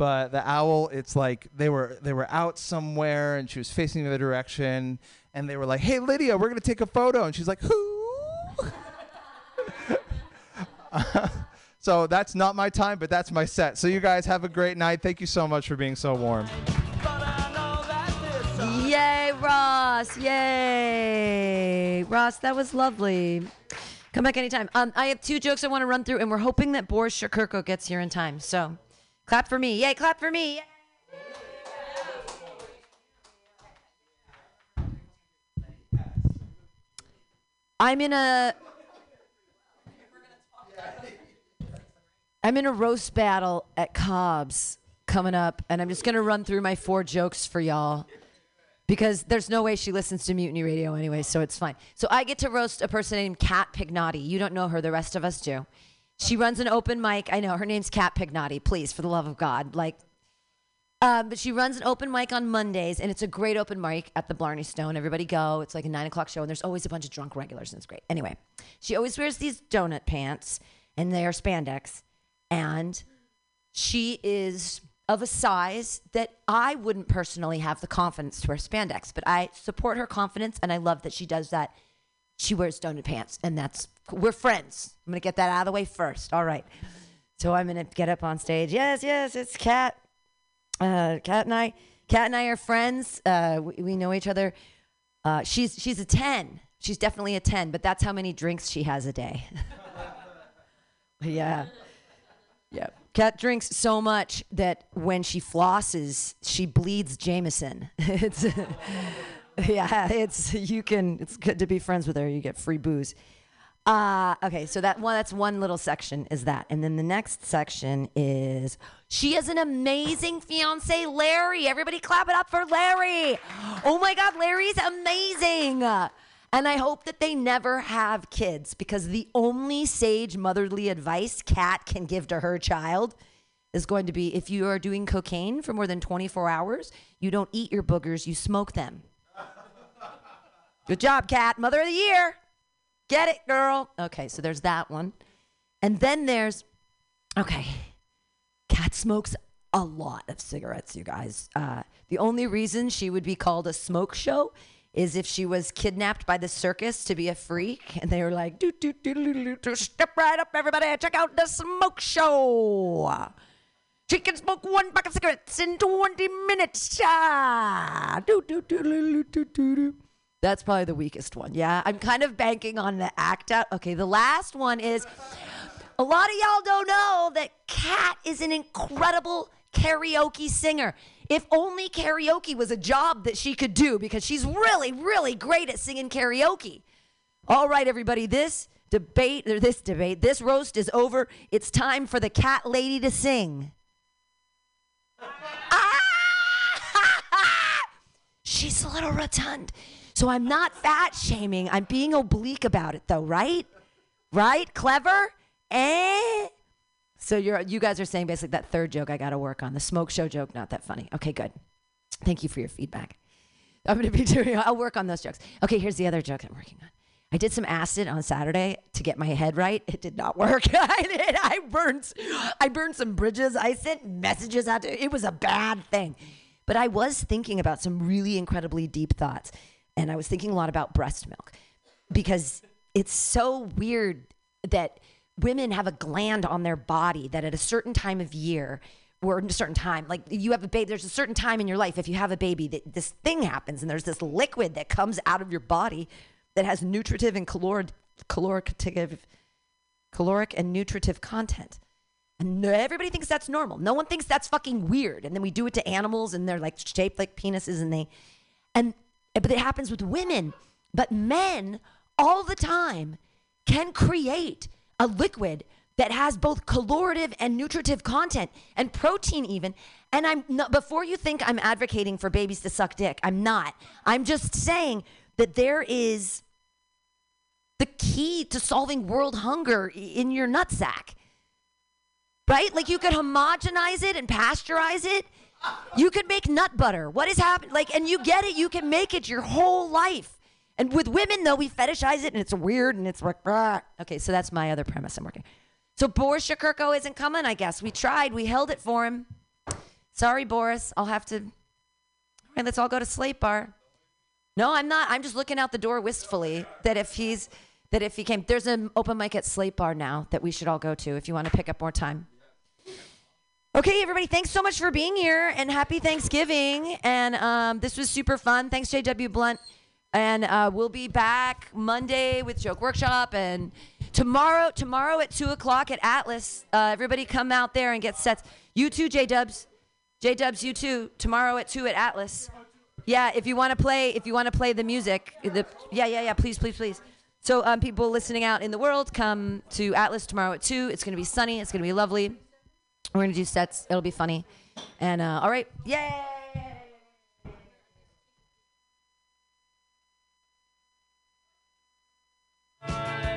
but the owl it's like they were they were out somewhere and she was facing the other direction and they were like hey lydia we're to take a photo and she's like who so that's not my time but that's my set so you guys have a great night thank you so much for being so warm Yay, Ross. Yay. Ross, that was lovely. Come back anytime. Um, I have two jokes I want to run through, and we're hoping that Boris Shakurko gets here in time. So clap for me. Yay, clap for me. Yay. I'm in a I'm in a roast battle at Cobb's coming up, and I'm just gonna run through my four jokes for y'all because there's no way she listens to Mutiny Radio anyway, so it's fine. So I get to roast a person named Kat Pignotti. You don't know her, the rest of us do. She runs an open mic. I know her name's Kat Pignotti. Please, for the love of God, like. Um, but she runs an open mic on Mondays, and it's a great open mic at the Blarney Stone. Everybody go. It's like a nine o'clock show, and there's always a bunch of drunk regulars, and it's great. Anyway, she always wears these donut pants, and they are spandex, and she is of a size that I wouldn't personally have the confidence to wear spandex, but I support her confidence, and I love that she does that. She wears donut pants, and that's we're friends. I'm gonna get that out of the way first. All right. So I'm gonna get up on stage. Yes, yes, it's Kat. Uh, Kat and I, Kat and I are friends. Uh, we, we know each other. Uh, she's she's a ten. She's definitely a ten, but that's how many drinks she has a day. yeah, yeah. Kat drinks so much that when she flosses, she bleeds Jameson. it's yeah, it's you can. It's good to be friends with her. You get free booze. Uh, okay, so that one that's one little section is that. And then the next section is she has an amazing fiance, Larry. Everybody clap it up for Larry. Oh my god, Larry's amazing. And I hope that they never have kids because the only sage motherly advice Kat can give to her child is going to be if you are doing cocaine for more than 24 hours, you don't eat your boogers, you smoke them. Good job, Kat. Mother of the year. Get it, girl. Okay, so there's that one. And then there's, okay, Kat smokes a lot of cigarettes, you guys. Uh, the only reason she would be called a smoke show is if she was kidnapped by the circus to be a freak, and they were like, "Do do do do do step right up, everybody, check out the smoke show." She can smoke one pack of cigarettes in 20 minutes. Ah, do, do, do, do, do, do, do. That's probably the weakest one. Yeah, I'm kind of banking on the act out. Okay, the last one is a lot of y'all don't know that Kat is an incredible karaoke singer. If only karaoke was a job that she could do because she's really, really great at singing karaoke. All right, everybody, this debate, or this debate, this roast is over. It's time for the cat lady to sing. She's a little rotund. So I'm not fat shaming. I'm being oblique about it though, right? Right? Clever? Eh? So you're you guys are saying basically that third joke I gotta work on. The smoke show joke, not that funny. Okay, good. Thank you for your feedback. I'm gonna be doing I'll work on those jokes. Okay, here's the other joke I'm working on. I did some acid on Saturday to get my head right. It did not work. I did. I burned I burned some bridges. I sent messages out to it was a bad thing. But I was thinking about some really incredibly deep thoughts. And I was thinking a lot about breast milk because it's so weird that women have a gland on their body that at a certain time of year or a certain time, like you have a baby, there's a certain time in your life, if you have a baby, that this thing happens and there's this liquid that comes out of your body that has nutritive and caloric, caloric, caloric and nutritive content. And everybody thinks that's normal. No one thinks that's fucking weird. And then we do it to animals and they're like shaped like penises and they, and, but it happens with women. But men all the time can create a liquid that has both calorative and nutritive content and protein even. And i'm not before you think i'm advocating for babies to suck dick i'm not. I'm just saying that there is the key to solving world hunger in your nutsack. Right? Like you could homogenize it and pasteurize it. You could make nut butter. What is happening? Like and you get it. You can make it your whole life and with women though we fetishize it and it's weird and it's like rah. okay so that's my other premise i'm working so Boris Shakurko isn't coming, I guess. We tried. We held it for him. Sorry, Boris. I'll have to. All right, let's all go to Slate Bar. No, I'm not. I'm just looking out the door wistfully that if he's that if he came, there's an open mic at Slate Bar now that we should all go to if you want to pick up more time. Okay, everybody, thanks so much for being here and happy Thanksgiving. And um, this was super fun. Thanks, JW Blunt. And uh, we'll be back Monday with Joke Workshop and tomorrow. Tomorrow at two o'clock at Atlas. Uh, everybody come out there and get sets. You too, J Dubs. J Dubs, you too. Tomorrow at two at Atlas. Yeah, if you want to play, if you want to play the music, the yeah, yeah, yeah. Please, please, please. So, um, people listening out in the world, come to Atlas tomorrow at two. It's gonna be sunny. It's gonna be lovely. We're gonna do sets. It'll be funny. And uh, all right, yay! I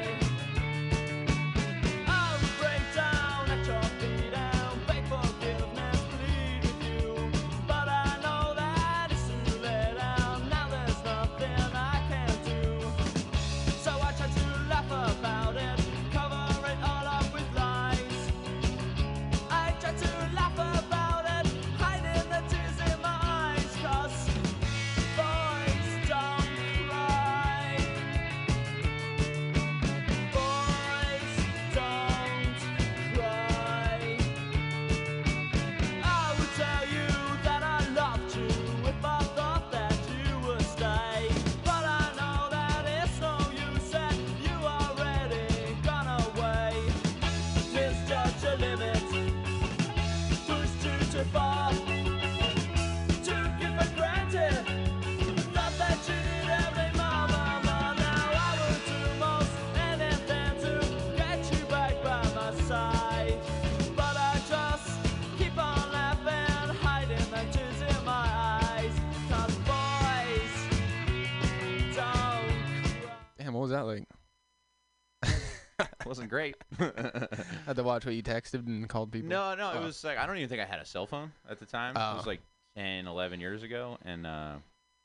wasn't great. I Had to watch what you texted and called people. No, no, it was like I don't even think I had a cell phone at the time. It was Oh. like 10, 11 years ago, and uh,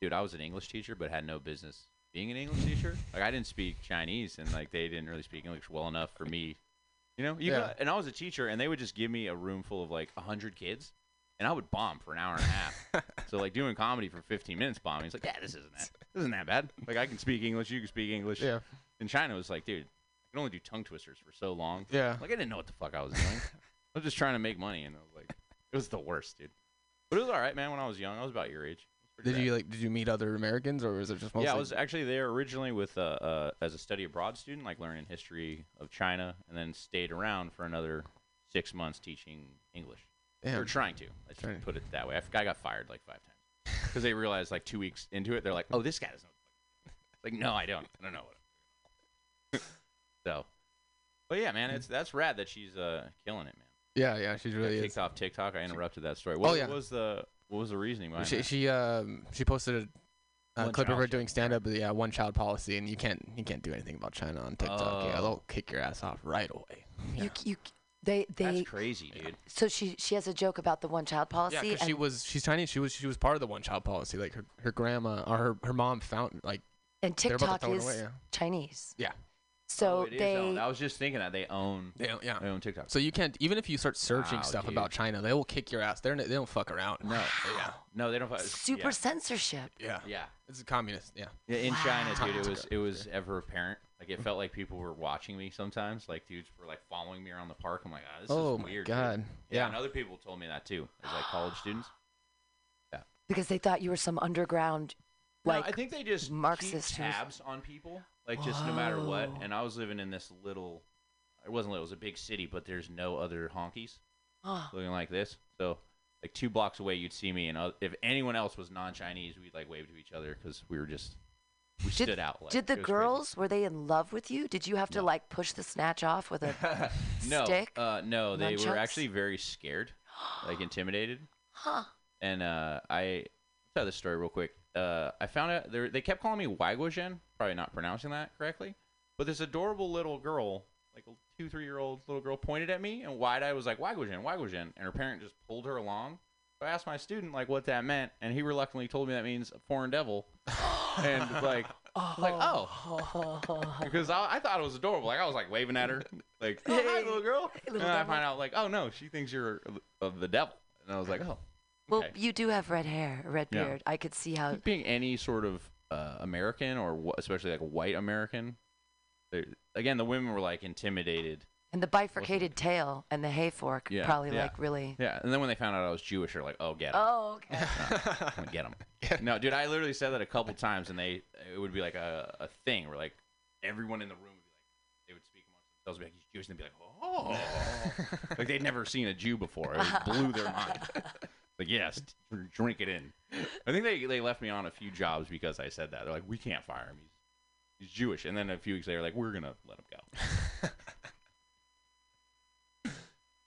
dude, I was an English teacher, but had no business being an English teacher. Like I didn't speak Chinese, and like they didn't really speak English well enough for me. You know, you Yeah. got- and I was a teacher, and they would just give me a room full of like hundred kids, and I would bomb for an hour and a half. so like doing comedy for 15 minutes bombing, it's like, yeah, this isn't that, this isn't that bad. Like I can speak English, you can speak English. Yeah. In China, it was like, dude, I can only do tongue twisters for so long. Yeah. Like I didn't know what the fuck I was doing. I was just trying to make money, and I was like, it was the worst, dude. But it was all right, man. When I was young, I was about your age. It was pretty Did rad. you like? Did you meet other Americans, or was it just mostly? Yeah, I was actually there originally with uh, uh, as a study abroad student, like learning history of China, and then stayed around for another six months teaching English. Or Damn. trying to. Let's Trying. put it that way. I, got fired like five times because they realized like two weeks into it, they're like, "Oh, this guy doesn't." know what the fuck-" Like, no, I don't. I don't know what. So, but yeah, man, it's that's rad that she's uh killing it, man. Yeah, yeah, she's Got really is. kicked off TikTok. I interrupted that story. What Oh, yeah. was the what was the reasoning behind She that? she um she posted a, a One clip of her doing stand up. Yeah, one child policy, and you can't you can't do anything about China on TikTok. Yeah, Oh. they'll kick your ass off right away. You, you, they, they. That's crazy, dude. So she, she has a joke about the one child policy. Yeah, 'cause she was she's Chinese. She was she was part of the one child policy. Like her, her grandma or her, her mom found like and they're about to TikTok throw it is away, yeah. Chinese. Yeah. So Oh, it is they. owned. I was just thinking that they own They own- yeah. they own TikTok. So you can't even if you start searching Wow, stuff dude. about China, they will kick your ass. They're they don't fuck around. No, yeah, no, they don't. fu- super yeah. censorship. yeah, Yeah. It's a communist. Yeah. Yeah, in China, dude, it was it was ever apparent. Like it felt like people were watching me sometimes. Like dudes were like following me around the park. I'm like, ah, this Oh is my weird. dude." God. Yeah. Yeah. and other people told me that too, as like college students. Yeah. Because they thought you were some underground, No, like I think they just Marxist keep who's- tabs on people, like just no matter what. Whoa. And I was living in this little. It wasn't little. It was a big city, but there's no other honkies Oh. looking like this. So. Like two blocks away, you'd see me, and uh, if anyone else was non-Chinese, we'd like wave to each other because we were just we Did, stood out. Like, did the it was crazy. girls were they in love with you? Did you have to like push the snatch off with a no, stick? Uh, no, they Nunchucks? were actually very scared, like intimidated. Huh. And uh, I I'll tell this story real quick. Uh, I found out they they kept calling me Wagwajen, probably not pronouncing that correctly, but this adorable little girl, like a two three year old little girl, pointed at me and wide eyed was like Wagwajen, Wagwajen, and her parent just pulled her along. So I asked my student like what that meant, and he reluctantly told me that means a foreign devil, and like like oh because I, I thought it was adorable. Like I was like waving at her, like oh hi little girl. little and I devil. find out like oh no, she thinks you're of the devil. And I was like oh. Well, you do have red hair, a red Yeah. beard. I could see how. being any sort of uh, American or wh- especially like white American, they're- again the women were like intimidated And the bifurcated tail and the hay fork Yeah, probably yeah. like really. Yeah, and then when they found out I was Jewish, they're like, "Oh, get him, Oh, okay. get him." No, dude, I literally said that a couple times, and they it would be like a, a thing where like everyone in the room would be like, they would speak amongst themselves, be like, "He's Jewish," and they'd be like, "Oh," like they'd never seen a Jew before. It blew their mind. Like, yes, drink it in. I think they they left me on a few jobs because I said that. They're like, "We can't fire him. He's he's Jewish," and then a few weeks later, like, "We're gonna let him go."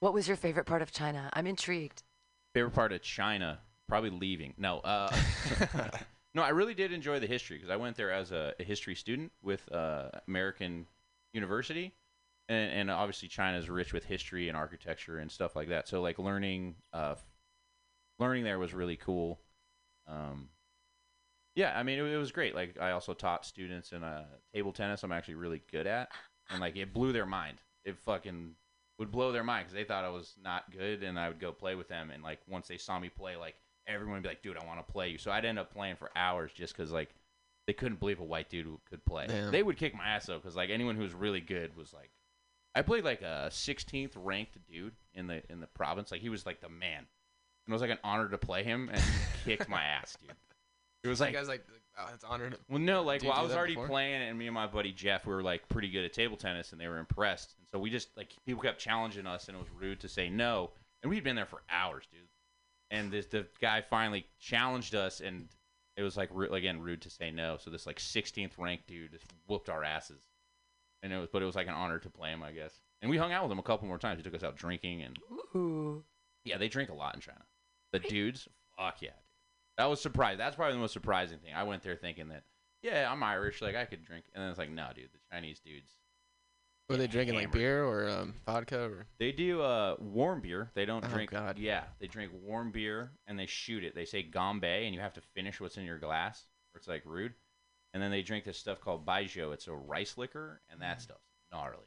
What was your favorite part of China? I'm intrigued. Favorite part of China? Probably leaving. No, uh, no, I really did enjoy the history because I went there as a, a history student with uh, American University, and, and obviously China is rich with history and architecture and stuff like that. So like learning, uh, learning there was really cool. Um, yeah, I mean it, it was great. Like I also taught students in uh, table tennis. I'm actually really good at, and like it blew their mind. It fucking would blow their mind because they thought I was not good, and I would go play with them. And like once they saw me play, like everyone would be like, "Dude, I want to play you." So I'd end up playing for hours just because like they couldn't believe a white dude could play. Damn. They would kick my ass though, because like anyone who was really good was like, I played like a 16th ranked dude in the in the province. Like he was like the man, and it was like an honor to play him, and he kicked my ass, dude. It was like you guys like, oh, it's honored. well, no, like Did you well, I was that already before? playing, and me and my buddy Jeff we were like pretty good at table tennis, and they were impressed. And so we just like people kept challenging us, and it was rude to say no. And we'd been there for hours, dude. And this the guy finally challenged us, and it was like ru- again rude to say no. So this like 16th ranked dude just whooped our asses, and it was but it was like an honor to play him, I guess. And we hung out with him a couple more times. He took us out drinking, and Ooh. yeah, they drink a lot in China. The dudes, fuck yeah, dude. That was surprising. That's probably the most surprising thing. I went there thinking that, yeah, I'm Irish, like I could drink, and then it's like, no, dude, the Chinese dudes, Were they drinking like hammered. beer or um, vodka or? they do uh warm beer. They don't Oh, drink. God. Yeah, they drink warm beer and they shoot it. They say gombe, and you have to finish what's in your glass, or it's like rude. And then they drink this stuff called baijiu. It's a rice liquor, and Mm. that stuff's gnarly.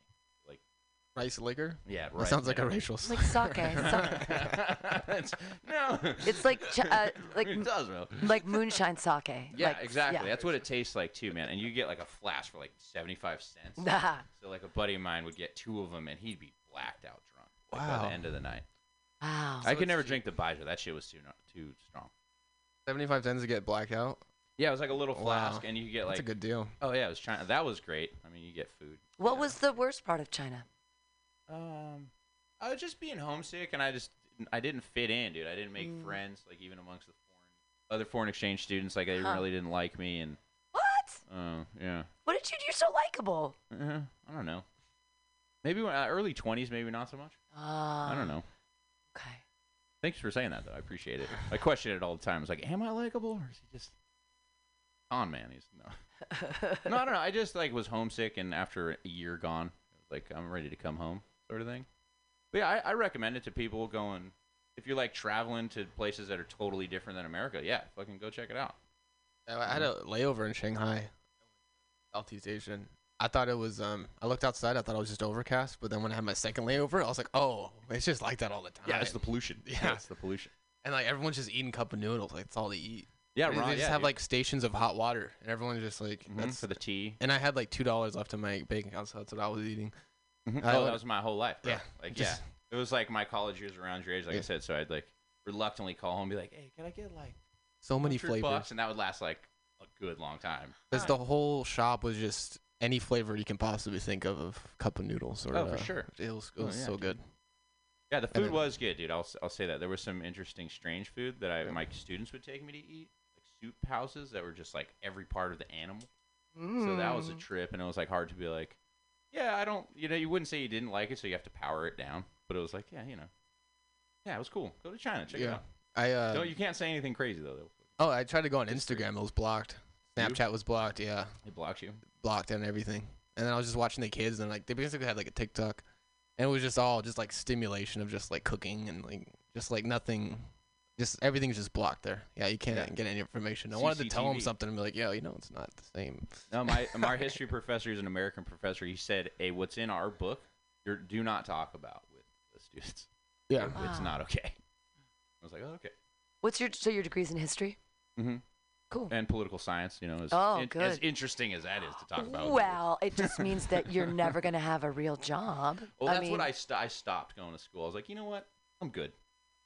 Like, Rice liquor? yeah, That sounds like a liquor. racial Like sake. sake. It's- no, It's like ch- uh, like it does, bro. like moonshine sake. Yeah, Like, exactly. yeah. That's what it tastes like too, man. And you get like a flask for like seventy-five cents. Nah. so like a buddy of mine would get two of them, and he'd be blacked out drunk like, by Wow. the end of the night. Wow. I So could never it's- drink the Baijiu. That shit was too no- too strong. 75 cents to get blacked out? Yeah, it was like a little flask, Wow. and you could get That's like a good deal. oh yeah, it was China. That was great. I mean, you get food. What was the worst part of China? Um, I was just being homesick, and I just I didn't fit in, dude. I didn't make Mm. friends like even amongst the foreign other foreign exchange students. Like they Huh. really didn't like me, and What? oh yeah. What did you do so likable? uh I don't know. Maybe when, uh, early twenties, maybe not so much. Uh, I don't know. Okay. Thanks for saying that, though. I appreciate it. I question it all the time. It's like, am I likable, or is he just on man? He's no. no, I don't know. I just like was homesick, and after a year gone, like I'm ready to come home, sort of thing. But yeah, I, I recommend it to people going. If you're like traveling to places that are totally different than America, yeah, fucking go check it out. I had a layover in Shanghai, Southeast Asian. I thought it was um. I looked outside. I thought it was just overcast. But then when I had my second layover, I was like, oh, it's just like that all the time. Yeah, it's the pollution. Yeah. it's the pollution. and like everyone's just eating cup of noodles. Like that's all they eat. Yeah, right. they just yeah, have dude. like stations of hot water, and everyone's just like Mhm, that's for the tea. And I had like two dollars left in my bank account, so that's what I was eating. Mhm. Oh, that was my whole life. Bro. Yeah, like just- yeah, it was like my college years around your age, like I said. So I'd like reluctantly call home, and be like, "Hey, can I get like So many 100 flavors. bucks?" And that would last like a good long time. Because the whole shop was just any flavor you can possibly think of of cup of noodles. Or, Oh, for uh, sure. It was, it Oh, was yeah, so dude. good. Yeah, the food then- was good, dude. I'll s- I'll say that there was some interesting strange food that I my students would take me to eat, like soup houses that were just like every part of the animal. So that was a Mm. trip, and it was like hard to be like, yeah, I don't, you know, you wouldn't say you didn't like it, so you have to power it down. But it was like, yeah, you know, yeah, it was cool. Go to China, check it Yeah. out. I uh, no, you can't say anything crazy though. though. oh, I tried to go on Instagram. It was blocked. Snapchat was blocked. Yeah, It blocks you. blocked and everything. And then I was just watching the kids, and like they basically had like a TikTok, and it was just all just like stimulation of just like cooking and like just like nothing, just everything's just blocked there. Yeah, you can't Yeah. get any information. I wanted to tell them CCTV. something and be like, yo, you know, it's not the same. No, my my history professor is an American professor. He said, "Hey, what's in our book, you do not talk about with the students. Yeah. it's Wow. not okay." I was like, oh, "Okay." What's your so your degrees in history? Mm-hmm. Cool. And political science, you know, as, Oh, in- as interesting as that is to talk about. Well, it just means that you're never going to have a real job. Well, I that's mean, what I, st- I stopped going to school. I was like, you know what? I'm good.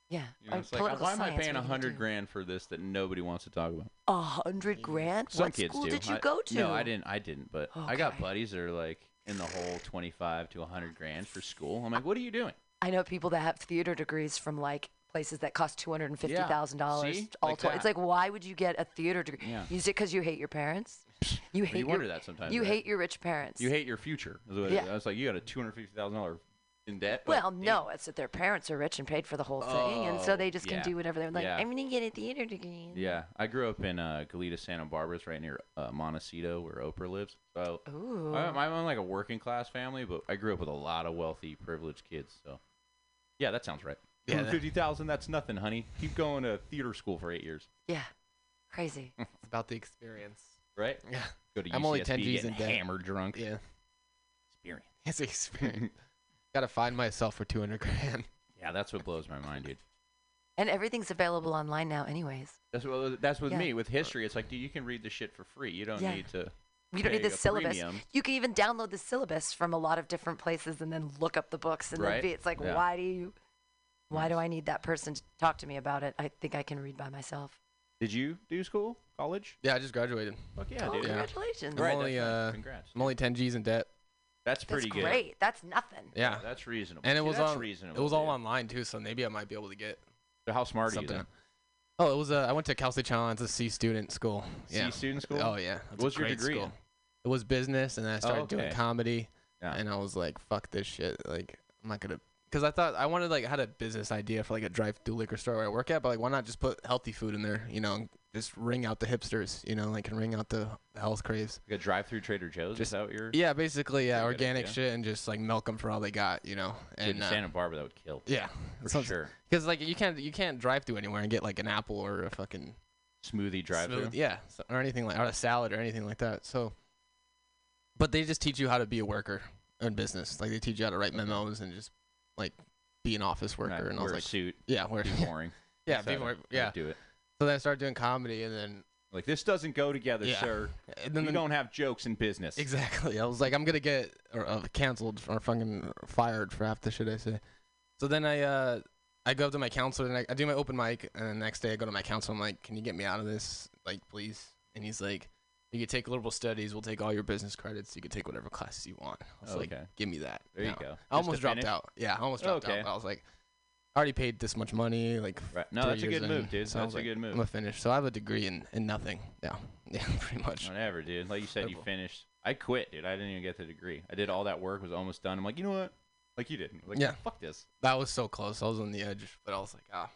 Yeah. You know, it's like, why am I science, paying a are you gonna hundred grand for this that nobody wants to talk about? A hundred grand? Some what kids school do. did you I- go to? No, I didn't. I didn't. But I got buddies that are like in the whole twenty-five to a hundred grand for school. I'm like, what are you doing? I know people that have theater degrees from like places that cost two hundred and fifty thousand dollars. See? All Like told, it's like, why would you get a theater degree? Yeah. Is it because you hate your parents? You hate you your, wonder that sometimes, You right? hate your rich parents. You hate your future. is what Yeah. I was like, you got a two hundred fifty thousand dollar in debt. Well, no, it's that their parents are rich and paid for the whole thing, and so Oh, they just can yeah. do whatever they're like. Yeah. I'm gonna get a theater degree. Yeah, I grew up in uh, Goleta, Santa Barbara. It's right near uh, Montecito, where Oprah lives. So Ooh. I, I'm like a working class family, but I grew up with a lot of wealthy, privileged kids. So yeah, that sounds right. Yeah, Yeah, that- fifty thousand. That's nothing, honey. Keep going to theater school for eight years, Yeah, crazy. It's about the experience. right? Yeah. Go to I'm only 10 UCSB, G's get in debt. hammered drunk. Yeah. Experience. It's experience. Got to find myself for 200 grand. Yeah, that's what blows my mind, dude. And everything's available online now, anyways. That's what that's with Yeah. me with history. It's like, dude, you can read the shit for free. You don't Yeah. need to. You don't need the syllabus. premium. You can even download the syllabus from a lot of different places and then look up the books and then Right. be, it's like, Yeah. why do you, why do I need that person to talk to me about it? I think I can read by myself. Did you do school, college? Yeah, I just graduated. Fuck yeah, Oh, dude. congratulations. I'm only, uh, Congrats. I'm only 10 G's in debt. That's That's pretty good. great. That's nothing. Yeah. that's reasonable. And it See, was that's on. reasonable. It was all dude. online too, so maybe I might be able to get So how smart are you something. then? Oh, it was. Uh, I went to Cal State Challenge, a C student school. C yeah. student school? Oh yeah. It's a What's your great degree School. It was business, and then I started doing okay. comedy. Yeah. And I was like, "Fuck this shit!" Like, I'm not gonna. Because I thought I wanted like I had a business idea for like a drive-through liquor store where I work at, but like why not just put healthy food in there? You know, and just ring out the hipsters. You know, like and ring out the health craves. Like a drive-through Trader Joe's. Just- is that what you're? Yeah, basically, yeah, organic idea. shit and just like milk them for all they got. You know, Dude, and in uh, Santa Barbara, that would kill. yeah, for sure. Because like you can't you can't drive through anywhere and get like an apple or a fucking Smoothie drive-through. smooth- yeah, or anything like or a salad or anything like that. So, but they just teach you how to be a worker in business. Like they teach you how to write memos and just like be an office worker. Right, and I was wear a like, suit, Yeah, wear be boring. yeah, be more, to- how to yeah. do it. So then I started doing comedy, and then Like this doesn't go together, Yeah. sir. And then the- don't have jokes in business. Exactly. I was like, I'm gonna get or, uh, canceled or fucking fired for half the shit I say. So then I uh I go up to my counselor and I, I do my open mic, and the next day I go to my counselor. I'm like, can you get me out of this, like, please? And he's like, you could take liberal studies. We'll take all your business credits. You could take whatever classes you want. I was like, give me that. There you now." go. I almost dropped finish? out. Yeah, I almost dropped Okay. out. I was like, I already paid this much money. Like, Right. No, that's a good move, dude. so That's a like, good move. I'm gonna finish. So I have a degree in, in nothing. Yeah, yeah, pretty much. Whatever, dude. Like you said, you finished. I quit, dude. I didn't even get the degree. I did all that work, was almost done. I'm like, you know what? Like you didn't. Like, Yeah. Fuck this. That was so close. I was on the edge, but I was like, ah.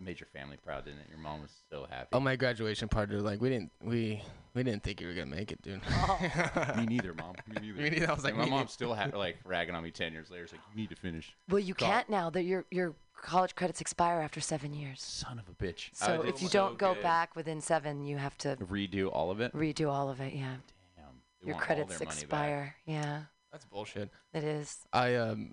It made your family proud, didn't it? Your mom was so happy. Oh, my graduation party, like we didn't we we didn't think you were gonna make it, dude. me neither, mom. Me neither. Me neither. I was like, my me mom neither. still had like ragging on me ten years later. It's like you need to finish. Well, you God. can't now that your your college credits expire after seven years. Son of a bitch. So did if you so don't go good. back within seven, you have to redo all of it. redo all of it. Yeah, Damn. They your credits their back. expire. Yeah, That's bullshit. it is. I um.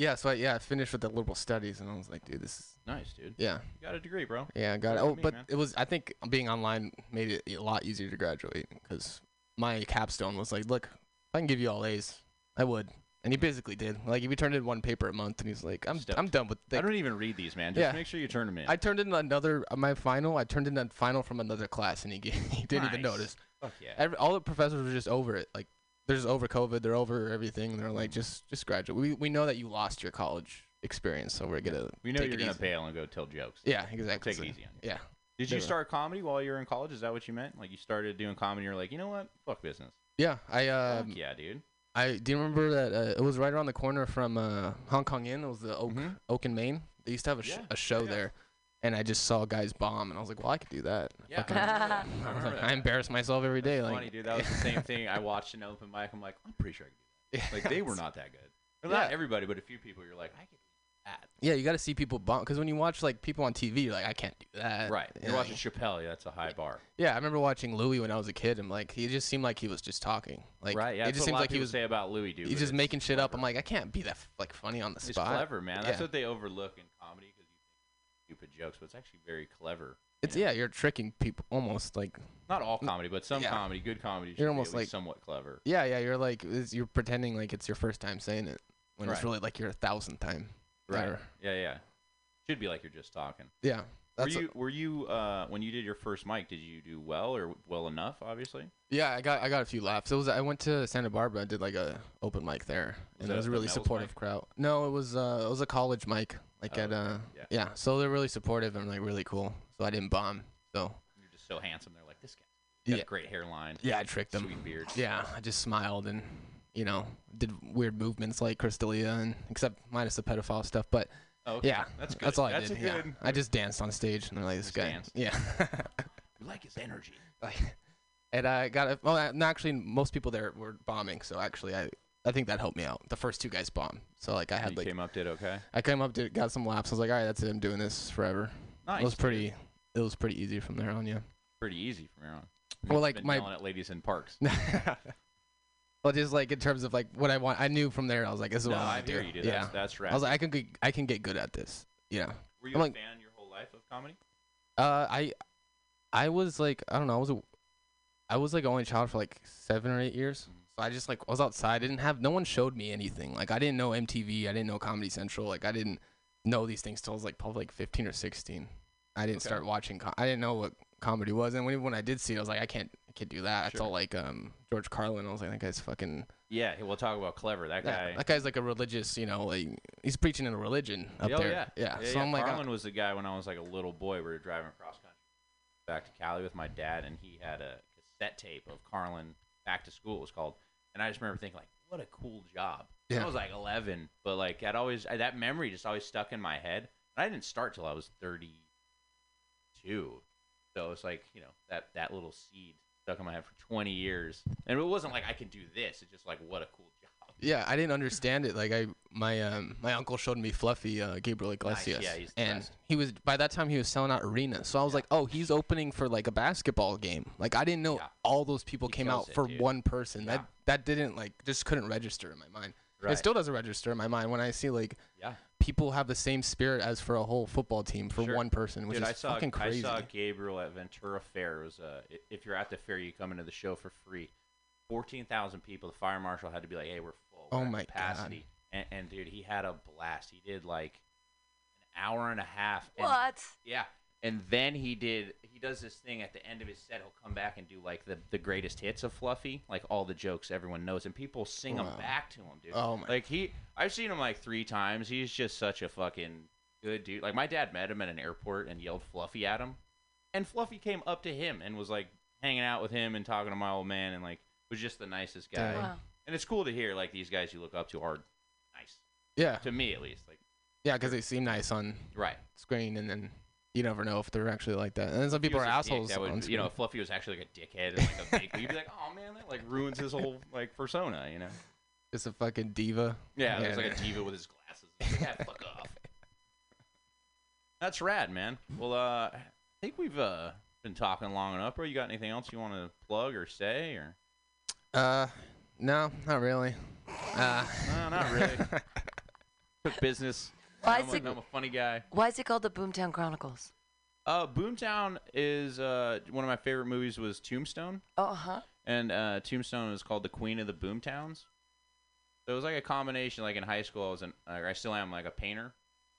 Yeah, so I, yeah, I finished with the liberal studies, and I was like, dude, this is Nice, dude. yeah, You got a degree, bro. yeah, I got it. Good for Oh, me, but man. it was I think being online made it a lot easier to graduate because my capstone was like, look, if I can give you all A's, I would, and he basically did. Like, if he turned in one paper a month, and he's like, I'm Stoked. I'm done with. I Like, don't even read these, man. Just Yeah. make sure you turn them in. I turned in another uh, my final. I turned in a final from another class, and he gave, he didn't even Nice. notice. Fuck yeah. Every, all the professors were just over it. Like they're just over COVID. They're over everything. They're like, just just graduate. We we know that you lost your college experience, so we're gonna. we know you're gonna easy. bail and go tell jokes. Yeah, exactly. Take it easy on you. Yeah. Did you start comedy while you were in college? Is that what you meant? Like you started doing comedy, you're like, you know what? Fuck business. Yeah, I um, Fuck yeah, dude. I do you remember that uh, it was right around the corner from uh, Hong Kong Inn. It was the Oak Mhm. Oak and Main. They used to have a, sh- Yeah, a show yeah. there, and I just saw guys bomb, and I was like, well, I could do that. Yeah, Fucking- I remember. I I, like, that. I embarrass myself every day. That's like, funny, dude. That was the same thing. I watched an open mic. I'm like, I'm pretty sure I could do that. Like they were not that good. Well, Not everybody, but a few people. You're like, I could do that. Yeah, you got to see people bomb because when you watch like people on TV, you're like, I can't do that. Right. You're Yeah. watching Chappelle. Yeah, that's a high bar. Yeah, I remember watching Louis when I was a kid. I'm like, he just seemed like he was just talking. Like, right. Yeah. it That's just what a seems lot like of he people was. say about Louis, dude. He's just it's making shit up. I'm like, I can't be that like funny on the It's spot. clever, man. That's Yeah. what they overlook in comedy because you think stupid jokes, but it's actually very clever. It's yeah, you're tricking people almost like Not all comedy, but some Yeah. comedy, good comedy. should You're be almost like- somewhat clever. yeah, yeah. You're like you're pretending like it's your first time saying it when it's really like your thousandth time. Right. Yeah, yeah. Should be like you're just talking. Yeah. Were you were you uh, when you did your first mic? Did you do well or well enough? Obviously. Yeah, I got I got a few laughs. It was I went to Santa Barbara. and did like a open mic there, Was and it was a really supportive mic? crowd. No, it was uh it was a college mic, like Oh, at uh Yeah. yeah. So they're really supportive and like really cool. So I didn't bomb. So You're just so handsome. They're like this guy. Yeah. a great hairline. yeah, I tricked them. Sweet beard. Yeah, I just smiled and you know did weird movements like Chris D'Elia and except minus the pedophile stuff. But Oh, okay. yeah, That's good. That's all I That's did. a yeah, I just danced on stage and they're like this guy. danced. Yeah. We like his energy. like, and I got it. Well, actually, most people there were bombing, so actually, I I think that helped me out. The first two guys bombed, so like I You had like came up, did okay. I came up, did, got some laps. I was like, all right, that's it. I'm doing this forever. Nice. It was pretty. It was pretty easy from there on. Yeah. pretty easy from here on. Well, You've like, my- at ladies in parks. well, just like in terms of like what I want, I knew from there. I was like, this is no, what I I want to hear do. you, dude. Yeah. That's, that's rad. I was like, I can get, I can get good at this. Yeah. Were you I'm a like- fan your whole life of comedy? Uh, I, I was like, I don't know, I was a, I was like only child for like seven or eight years. Mm-hmm. So I just like I was outside. I didn't have no one showed me anything. Like I didn't know MTV. I didn't know Comedy Central. Like I didn't know these things till I was like probably like 15 or 16. I didn't Okay. start watching. Com- I didn't know what comedy was. And when when I did see it, I was like, I can't, I can't do that. I Sure. saw like um George Carlin. I was like, that guy's fucking. Yeah, we'll talk about clever. That That, guy. that guy's like a religious. You know, like he's preaching in a religion up oh, there. Yeah. yeah. yeah So I'm like, Carlin was the guy when I was like a little boy. We were driving across country back to Cali with my dad, and he had a cassette tape of Carlin Back to School. It was called, and I just remember thinking like, what a cool job. Yeah. I was like 11, but like I'd always I, that memory just always stuck in my head. And I didn't start till I was 32, so it's like you know that that little seed stuck in my head for 20 years, and it wasn't like I could do this. It's just like what a cool job. Yeah, I didn't understand it. Like I, my um, my uncle showed me Fluffy uh, Gabriel Iglesias, Yeah, he's and best. he was by that time he was selling out arenas. So I was like, oh, he's opening for like a basketball game. Like I didn't know Yeah. all those people He came out it, for dude. one person. Yeah. That that didn't like just couldn't register in my mind. Right. It still doesn't register in my mind when I see like Yeah. people have the same spirit as for a whole football team for Sure. one person, which Dude, is I saw, fucking crazy. I saw Gabriel at Ventura Fair. It was uh, if you're at the fair, you come into the show for free. Fourteen thousand people. The fire marshal had to be like, "Hey, we're. Oh we're at my God. And, and dude, he had a blast. He did like an hour and a half. And, What? Yeah. And then he did. He does this thing at the end of his set. He'll come back and do like the the greatest hits of Fluffy, like all the jokes everyone knows, and people sing them back to him, dude. Oh my- Like he, I've seen him like three times. He's just such a fucking good dude. Like my dad met him at an airport and yelled Fluffy at him, and Fluffy came up to him and was like hanging out with him and talking to my old man and like was just the nicest guy. Wow. And it's cool to hear like these guys you look up to are nice yeah, to me at least. Like yeah, because they seem nice on right. screen, and then you never know if they're actually like that. And then some people are dick, assholes. That would, you know, if Fluffy was actually like a dickhead and like a big, you'd be like, oh man, that like ruins his whole like persona, you know? just a fucking diva. Yeah, there's like a diva with his glasses. Like, yeah, fuck off. That's rad, man. Well, uh, I think we've uh been talking long enough. Bro, you got anything else you want to plug or say or? Uh, no, not really. Uh, No, not really. Quick business. Why I'm, is a, it- I'm a funny guy. Why is it called the Boomtown Chronicles? Uh, Boomtown is uh one of my favorite movies was Tombstone. Oh, huh. and uh, Tombstone was called the Queen of the Boomtowns. So it was like a combination. Like in high school, I was an, uh, I still am like a painter,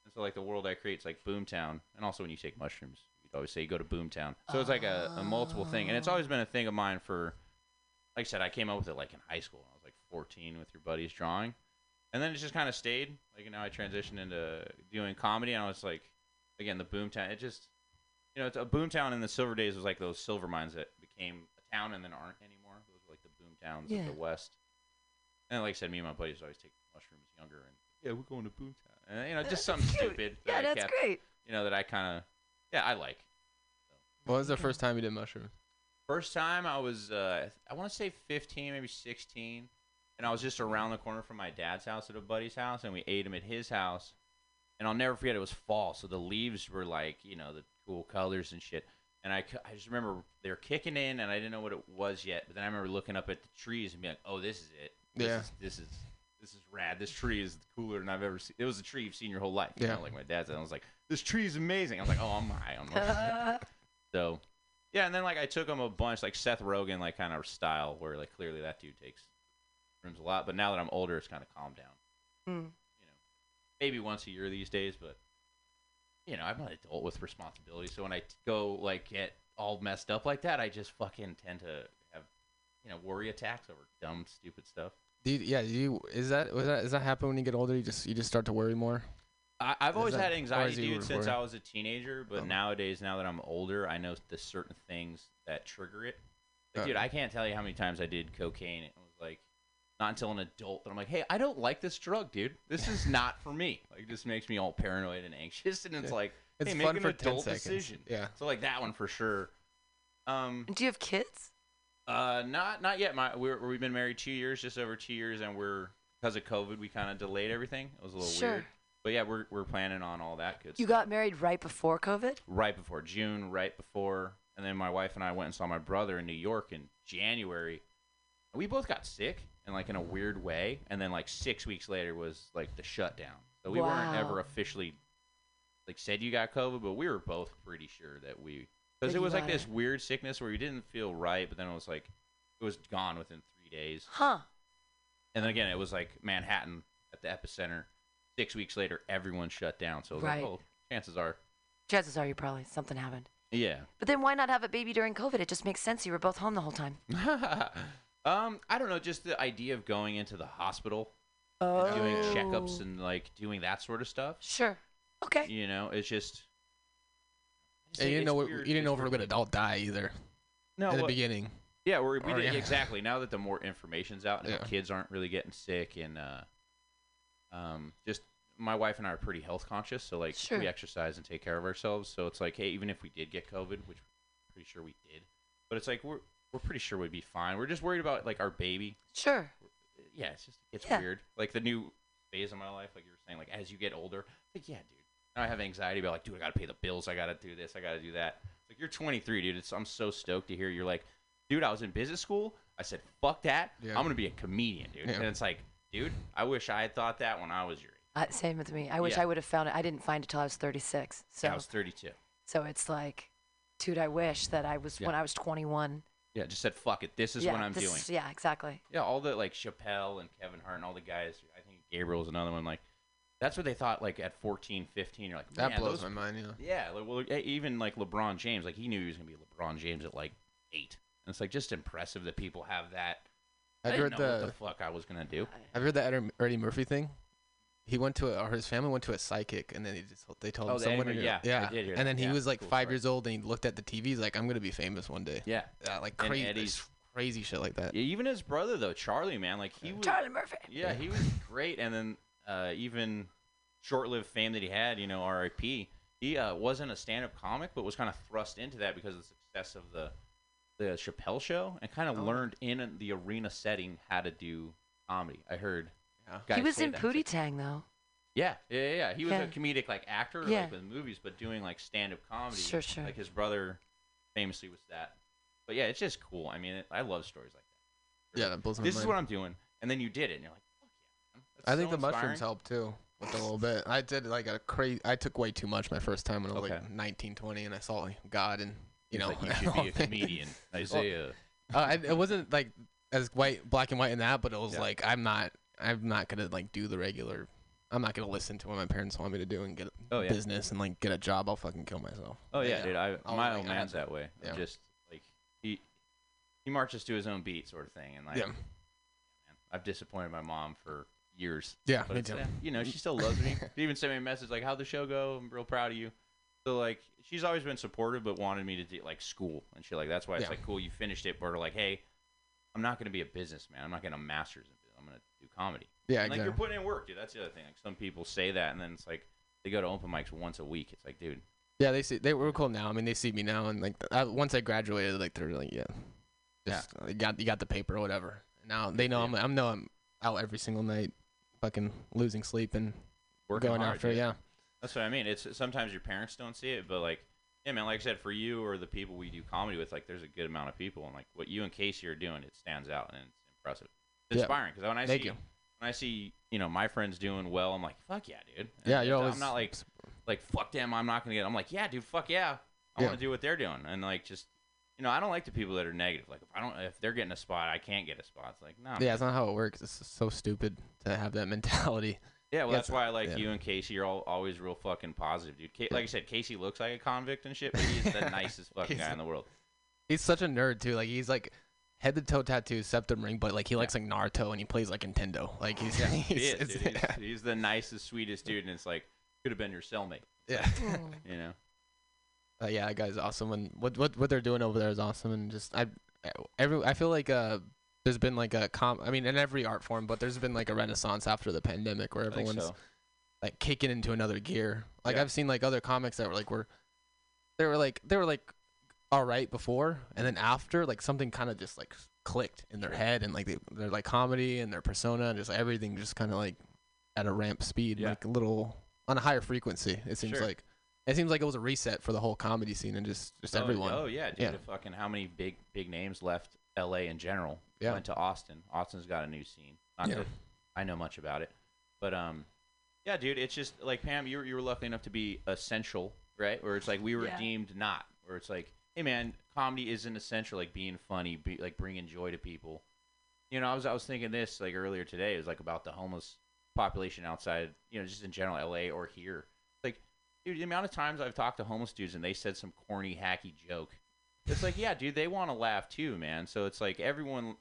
and so like the world I create is like Boomtown. And also when you take mushrooms, you'd always say you go to Boomtown. So it's like a, a multiple thing, and it's always been a thing of mine for. Like I said, I came up with it like in high school. I was like 14 with your buddies drawing, and then it just kind of stayed. Like now I transitioned into doing comedy, and I was like, again the Boomtown. It just you know, it's a boomtown in the silver days was like those silver mines that became a town and then aren't anymore. Those were like the boom towns Yeah. of the west. And like I said, me and my buddies always take mushrooms younger and yeah, we're going to boomtown. And you know, uh, just something Cute. stupid. that Yeah, I that's kept, great. You know, that I kind of yeah, I like. what was the first time you did mushrooms? First time I was uh I want to say 15, maybe 16, and I was just around the corner from my dad's house at a buddy's house and we ate them at his house. And I'll never forget it was fall, so the leaves were like, you know, the cool colors and shit. And I, I just remember they were kicking in and I didn't know what it was yet, but then I remember looking up at the trees and being like, "Oh, this is it. This Yeah. is, this is this is rad. This tree is cooler than I've ever seen. It was a tree you've seen your whole life. You Yeah. know, like my dad said. I was like, "This tree is amazing." I was like, "Oh, I'm high on mushrooms." So, yeah, and then like I took him a bunch, like Seth Rogen, like kind of style, where like clearly that dude takes rooms a lot. But now that I'm older, it's kind of calmed down. Mm. You know, maybe once a year these days, but you know, I'm an adult with responsibility. So when I t- go like get all messed up like that, I just fucking tend to have you know worry attacks over dumb, stupid stuff. Do you, yeah, do you is that was that does that happen when you get older? You just you just start to worry more. I, I've always that- had anxiety, dude, since? I was a teenager. But Oh. nowadays, now that I'm older, I know the certain things that trigger it. Like, dude, I can't tell you how many times I did cocaine. It was like not until an adult that I'm like, hey, I don't like this drug, dude. This is not for me. Like, this makes me all paranoid and anxious, and it's Yeah. like, It's hey, fun make for an 10 adult decision. Yeah. So like that one for sure. Um, Do you have kids? uh, not not yet. My we're, we've been married two years, just over two years, and we're because of COVID, we kind of delayed everything. It was a little Sure. weird, but yeah, we're we're planning on all that good. You stuff got married right before COVID? right before June, right before, and then my wife and I went and saw my brother in New York in January. We both got sick and like in a weird way, and then like six weeks later was like the shutdown. So we weren't ever officially like said you got COVID, but we were both pretty sure that we because it was like got this weird sickness where you didn't feel right, but then it was like it was gone within three days. Huh. And then again, it was like Manhattan at the epicenter. Six weeks later, everyone shut down. So Right. like, oh, chances are, Chances are you probably something happened. yeah. But then why not have a baby during COVID? It just makes sense. You were both home the whole time. um, I don't know, just the idea of going into the hospital, Oh. and doing checkups and like doing that sort of stuff. Sure. Okay. You know, it's just. And you didn't know what- weird- you didn't it's know if we were gonna all die either. No, in the what- beginning. Yeah, we're, we Or, did yeah. exactly. Now that the more information's out and Yeah. the kids aren't really getting sick, and uh, um, just my wife and I are pretty health conscious, so like Sure. we exercise and take care of ourselves. So it's like, hey, even if we did get COVID, which I'm pretty sure we did, but it's like we're we're pretty sure we'd be fine. We're just worried about like our baby. Sure. Yeah, it's just it's Yeah. weird. Like the new phase of my life, like you were saying, like as you get older, like yeah, dude. Now I have anxiety about like, dude, I gotta pay the bills, I gotta do this, I gotta do that. It's like you're 23, dude. It's, I'm so stoked to hear you're like, dude, I was in business school. I said, fuck that. Yeah. I'm gonna be a comedian, dude. Yeah. And it's like, dude, I wish I had thought that when I was your age. Uh, same with me. I wish Yeah. I would have found it. I didn't find it till I was 36. So, Yeah, I was 32. so it's like, dude, I wish that I was when I was 21. Yeah, just said, fuck it. This is yeah, what I'm this doing. is- yeah, exactly. Yeah, all the like Chappelle and Kevin Hart and all the guys. I think Gabriel's another one. Like, that's what they thought. Like at 14, 15, you're like, That "Man, blows those my mind. Yeah. Yeah, like, well, e- even like LeBron James, like he knew he was gonna be LeBron James at like eight. And it's like just impressive that people have that. I I've didn't heard know what the the fuck I was gonna do. I've heard the Eddie- Eddie Murphy thing. He went to a, or his family went to a psychic, and then he just they told Oh, him the someone. Eddie Mur- yeah, yeah, I yeah. did hear and that. then he Yeah, was like cool five story. years old, and he looked at the TV. He's like, "I'm gonna be famous one day." Yeah, Yeah, like crazy, Eddie's- crazy shit like that. Yeah, even his brother though, Charlie, man, like he was. Charlie Murphy. Yeah, he was great. And then uh, even short-lived fame that he had, you know, R.I.P. He uh, wasn't a stand-up comic, but was kind of thrust into that because of the success of the the Chappelle show, and kind of Oh. learned in the arena setting how to do comedy. I heard. Yeah. he was in that. Pootie Tang though. Yeah, yeah, yeah, yeah. He was Yeah. a comedic like actor, Yeah. like with movies, but doing like stand-up comedy. Sure, sure. Like his brother, famously was that. But yeah, it's just cool. I mean, it, I love stories like that. Yeah, that blows my This is mind. what I'm doing, and then you did it, and you're like, fuck yeah. That's I think so the mushrooms inspiring. helped too with a little bit. I did like a crazy. I took way too much my first time when I was Okay. like 19, 20, and I saw like God and you know like, you should be a comedian, Isaiah. uh, I, it wasn't like as white, black and white in that, but it was Yeah. like I'm not. I'm not gonna like do the regular. I'm not gonna listen to what my parents want me to do and get Oh, yeah. business and like get a job. I'll fucking kill myself. Oh yeah, dude. I, I'll, my like, old I man's to- that way. yeah. Just like he he marches to his own beat, sort of thing. And like, Yeah. man, I've disappointed my mom for years. Yeah, but me too. uh, You know, she still loves me. She even sent me a message like, "How'd the show go? I'm real proud of you." So like, she's always been supportive, but wanted me to do like school and shit like. That's why it's Yeah. like cool. You finished it, but like, hey, I'm not gonna be a businessman. I'm not gonna master's in business. I'm gonna do comedy. Yeah, And, like you're putting in work, dude. That's the other thing. Like some people say that, and then it's like they go to open mics once a week. It's like, dude, Yeah, they see they were cool now. I mean, they see me now, and like I, once I graduated, like they're like, yeah, just uh, you got you got the paper or whatever. Now they know I'm I'm know I'm out every single night, fucking losing sleep and working going hard, after. dude. Yeah, That's what I mean. It's sometimes your parents don't see it, but like, yeah, man. Like I said, for you or the people we do comedy with, like, there's a good amount of people, and like what you and Casey are doing, it stands out and it's impressive. Yeah. inspiring because when I Thank see you. when I see you know my friends doing well, I'm like, fuck yeah, dude. And Yeah, you're it's- always- I'm not like like fuck them. I'm not gonna get. It. I'm like, yeah, dude, fuck yeah. I Yeah. want to do what they're doing, and like just you know, I don't like the people that are negative. Like if I don't, if they're getting a spot, I can't get a spot. It's like no. Yeah, it's not how it works. It's so stupid to have that mentality. Yeah, well, Yeah, that's why I like yeah. you and Casey. You're all always real fucking positive, dude. Like I said, Casey looks like a convict and shit, but he's the nicest fucking guy in the world. He's such a nerd too. Like he's like head to toe tattoo, septum ring, but like he likes like Naruto and he plays like Nintendo. Like he's, Yeah, he's, he is, it's- dude. He's, he's the nicest, sweetest dude, and it's like could have been your cellmate. Yeah. you know. Uh, yeah, that guy's awesome, and what what what they're doing over there is awesome, and just I every I feel like uh there's been like a com I mean in every art form, but there's been like a renaissance after the pandemic where everyone's so. like kicking into another gear. Like Yeah. I've seen like other comics that were like were they were like they were like all right before, and then after like something kind of just like clicked in their head, and like they, they're like comedy and their persona and just everything just kind of like at a ramp speed, Yeah. like a little on a higher frequency. It seems Sure. like it seems like it was a reset for the whole comedy scene and just just oh, everyone. Oh yeah, dude. Yeah. Fucking how many big big names left L.A. in general? Yeah. Went to Austin. Austin's got a new scene. Not Yeah. that I know much about it, but um, yeah, dude. It's just like Pam. You were you were lucky enough to be essential, right? Where it's like we were Yeah. deemed not. Where it's like, hey man, comedy isn't essential. Like being funny, be, like bringing joy to people. You know, I was I was thinking this like earlier today. It was like about the homeless population outside. You know, just in general, L.A. or here. Like, dude, the amount of times I've talked to homeless dudes and they said some corny, hacky joke. It's like, yeah, dude, they want to laugh too, man. So it's like everyone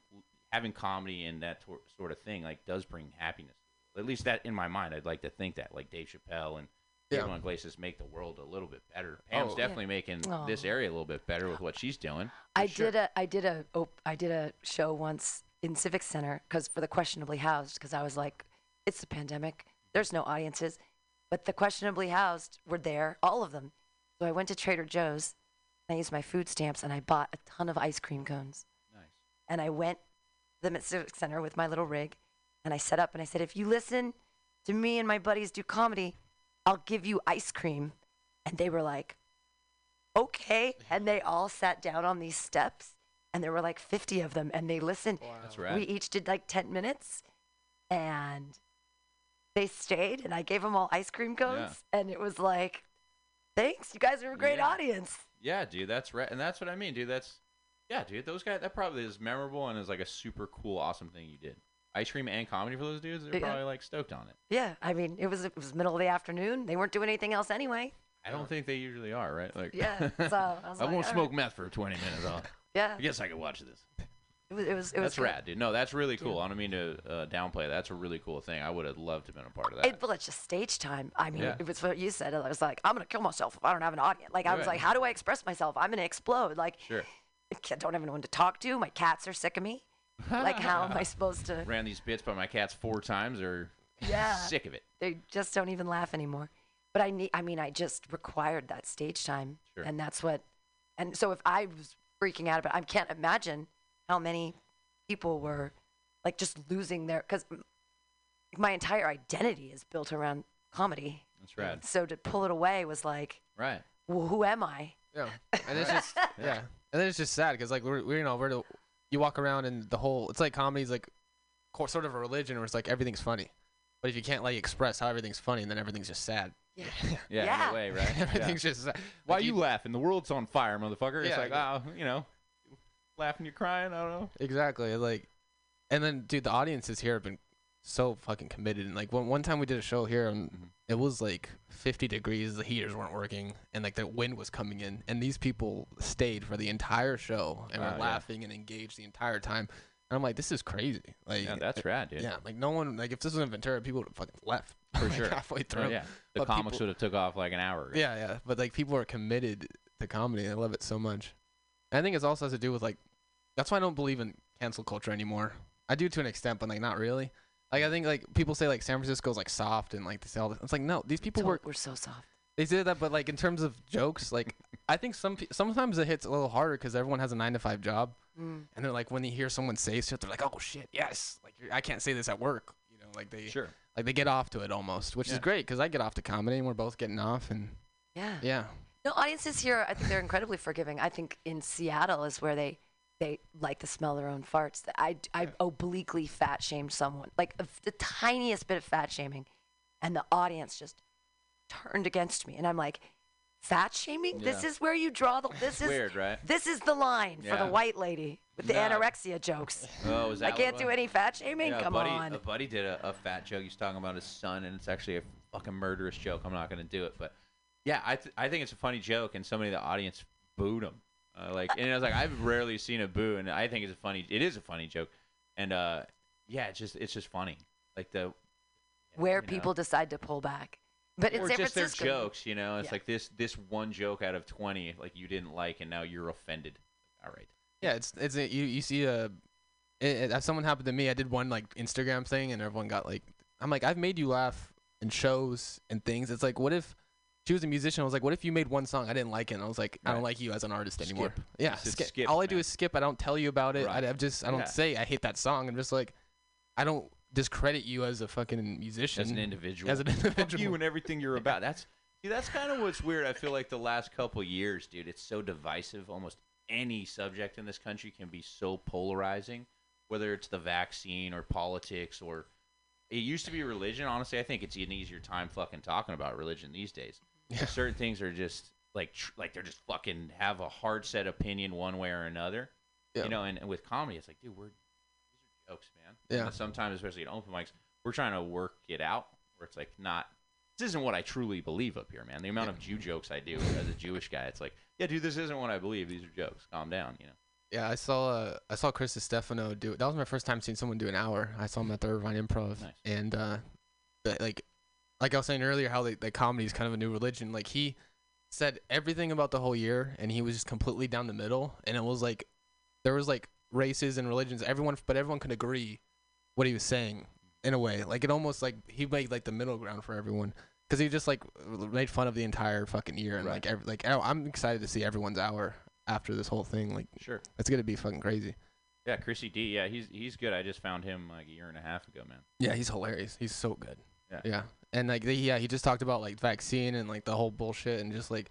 having comedy and that tor- sort of thing like does bring happiness. At least that in my mind, I'd like to think that, like Dave Chappelle and Yeah. Everyone Iglesias make the world a little bit better. Pam's Oh. definitely making this area a little bit better with what she's doing. I did a I did a op- I did a show once in Civic Center because for the questionably housed because I was like, it's the pandemic. There's no audiences, but the questionably housed were there, all of them. So I went to Trader Joe's. And I used my food stamps and I bought a ton of ice cream cones. Nice. And I went to the Civic Center with my little rig, and I set up and I said, if you listen to me and my buddies do comedy, I'll give you ice cream. And they were like, okay. And they all sat down on these steps, and there were like 50 of them, and they listened. That's right. We each did like 10 minutes, and they stayed, and I gave them all ice cream cones, and it was like, thanks, you guys are a great Yeah. audience. Yeah, dude, that's right, and that's what I mean, dude. That's yeah, dude. Those guys, that probably is memorable and is like a super cool, awesome thing you did. Ice cream and comedy for those dudes, they're Yeah. probably like stoked on it. Yeah, I mean, it was it was middle of the afternoon. They weren't doing anything else anyway. I don't think they usually are, right? Like, Yeah, so I was I like, won't all smoke right. meth for 20 minutes. I'll, Yeah, I guess I could watch this. it was it was it was That's good. rad, dude. No, that's really cool. I don't mean to uh, downplay. that. That's a really cool thing. I would have loved to have been a part of that. It, well, it's just stage time. I mean, Yeah. it was what you said. I was like, I'm gonna kill myself if I don't have an audience. Like, I was Right. like, how do I express myself? I'm gonna explode. Like, Sure. I don't have anyone to talk to. My cats are sick of me. Like, how am I supposed to? Ran these bits by my cats four times, or Yeah. sick of it. They just don't even laugh anymore. But I need. I mean, I just required that stage time, Sure. and that's what. And so if I was freaking out about, I can't imagine how many people were like just losing their because my entire identity is built around comedy. That's rad. So to pull it away was like, Right. well, who am I? Yeah, and it's just yeah, and then it's just sad because like we're, we're you know we're the, you walk around and the whole it's like comedy's like sort of a religion where it's like everything's funny, but if you can't like express how everything's funny, then everything's just sad. Yeah. Yeah, in Yeah. a way, right? Everything's Yeah. just sad. Why Like, you laughing? The world's on fire, motherfucker. Yeah, It's like, yeah. oh, you know, laughing, you're crying. I don't know. Exactly. Like, and then, dude, the audiences here have been so fucking committed. And like, one one time we did a show here, and Mhm. it was like 50 degrees. The heaters weren't working, and like the wind was coming in. And these people stayed for the entire show and Wow, were yeah. laughing and engaged the entire time. And I'm like, this is crazy. Like, Yeah, that's rad, dude. yeah, like no one, like if this was in Ventura, people would have fucking left For like, sure. halfway through. Oh, yeah. The But comics people- would have took off like an hour ago. Yeah, yeah. But like people are committed to comedy. I love it so much. And I think it also has to do with like that's why I don't believe in cancel culture anymore. I do to an extent, but like not really. Like I think like people say like San Francisco's like soft and like they say all this. It's like no, these people So- were we're so soft. they say that, but like in terms of jokes, like I think some pe- sometimes it hits a little harder because everyone has a nine to five job, Mm. and they're like when they hear someone say shit, they're like, oh shit, yes, like you're- I can't say this at work, you know, like they Sure. like they get off to it almost, which is great because I get off to comedy and we're both getting off, and Yeah. yeah, No, audiences here, I think they're incredibly forgiving. I think in Seattle is where they they like to smell their own farts. I, I obliquely fat shamed someone, like a, the tiniest bit of fat shaming, and the audience just turned against me. And I'm like, Fat shaming? This is where you draw the. This is Weird, right? This is the line for the white lady with the No. anorexia jokes. Oh, is I can't do any fat shaming. Yeah, Come buddy, on. A buddy did a, a fat joke. He's talking about his son, and it's actually a fucking murderous joke. I'm not going to do it, but yeah, I th- I think it's a funny joke, and somebody in the audience booed him. Uh, like, and I was like, I've rarely seen a boo, and I think it's a funny. It is a funny joke, and uh, yeah, it's just it's just funny. Like the where you know. people decide to pull back. But in or San just their jokes, you know. It's Yeah. like this this one joke out of 20, like you didn't like, and now you're offended. All right. Yeah, it's it's a, you you see a, it, it, someone happened to me. I did one like Instagram thing, and everyone got like, I'm like, I've made you laugh in shows and things. It's like, what if she was a musician? I was like, what if you made one song I didn't like it? And I was like, I don't like you as an artist anymore. Skip. Yeah, Just skip. skip, All I do man. is skip. I don't tell you about it. Right. I, I just I don't Yeah. say I hate that song. I'm just like, I don't discredit you as a fucking musician, as an individual. As an Fuck individual. you and everything you're about. That's see, that's kind of what's weird. I feel like the last couple years, dude, it's so divisive. Almost any subject in this country can be so polarizing, whether it's the vaccine or politics or it used to be religion. Honestly, I think it's an easier time fucking talking about religion these days. Yeah. Certain things are just like tr- like they're just fucking have a hard set opinion one way or another. Yeah. You know, and, and with comedy, it's like, dude, we're these are jokes, man. Yeah. And sometimes, especially at open mics, we're trying to work it out where it's like not. This isn't what I truly believe up here, man. The amount of Jew jokes I do as a Jewish guy, it's like, yeah, dude, this isn't what I believe. These are jokes. Calm down, you know. Yeah, I saw uh, I saw Chris Distefano do. That was my first time seeing someone do an hour. I saw him at the Irvine Improv, Nice. and uh, like like I was saying earlier, how like, like comedy is kind of a new religion. Like he said everything about the whole year, and he was just completely down the middle, and it was like there was like races and religions, everyone, but everyone could agree what he was saying in a way. Like it almost like he made like the middle ground for everyone. Because he just like made fun of the entire fucking year, and like every, like oh, I'm excited to see everyone's hour after this whole thing. Like Sure. it's gonna be fucking crazy. Yeah, Chrissy D. Yeah, he's he's good. I just found him like a year and a half ago, man. Yeah, he's hilarious. He's so good. Yeah. Yeah. And like the, yeah, he just talked about like vaccine and like the whole bullshit and just like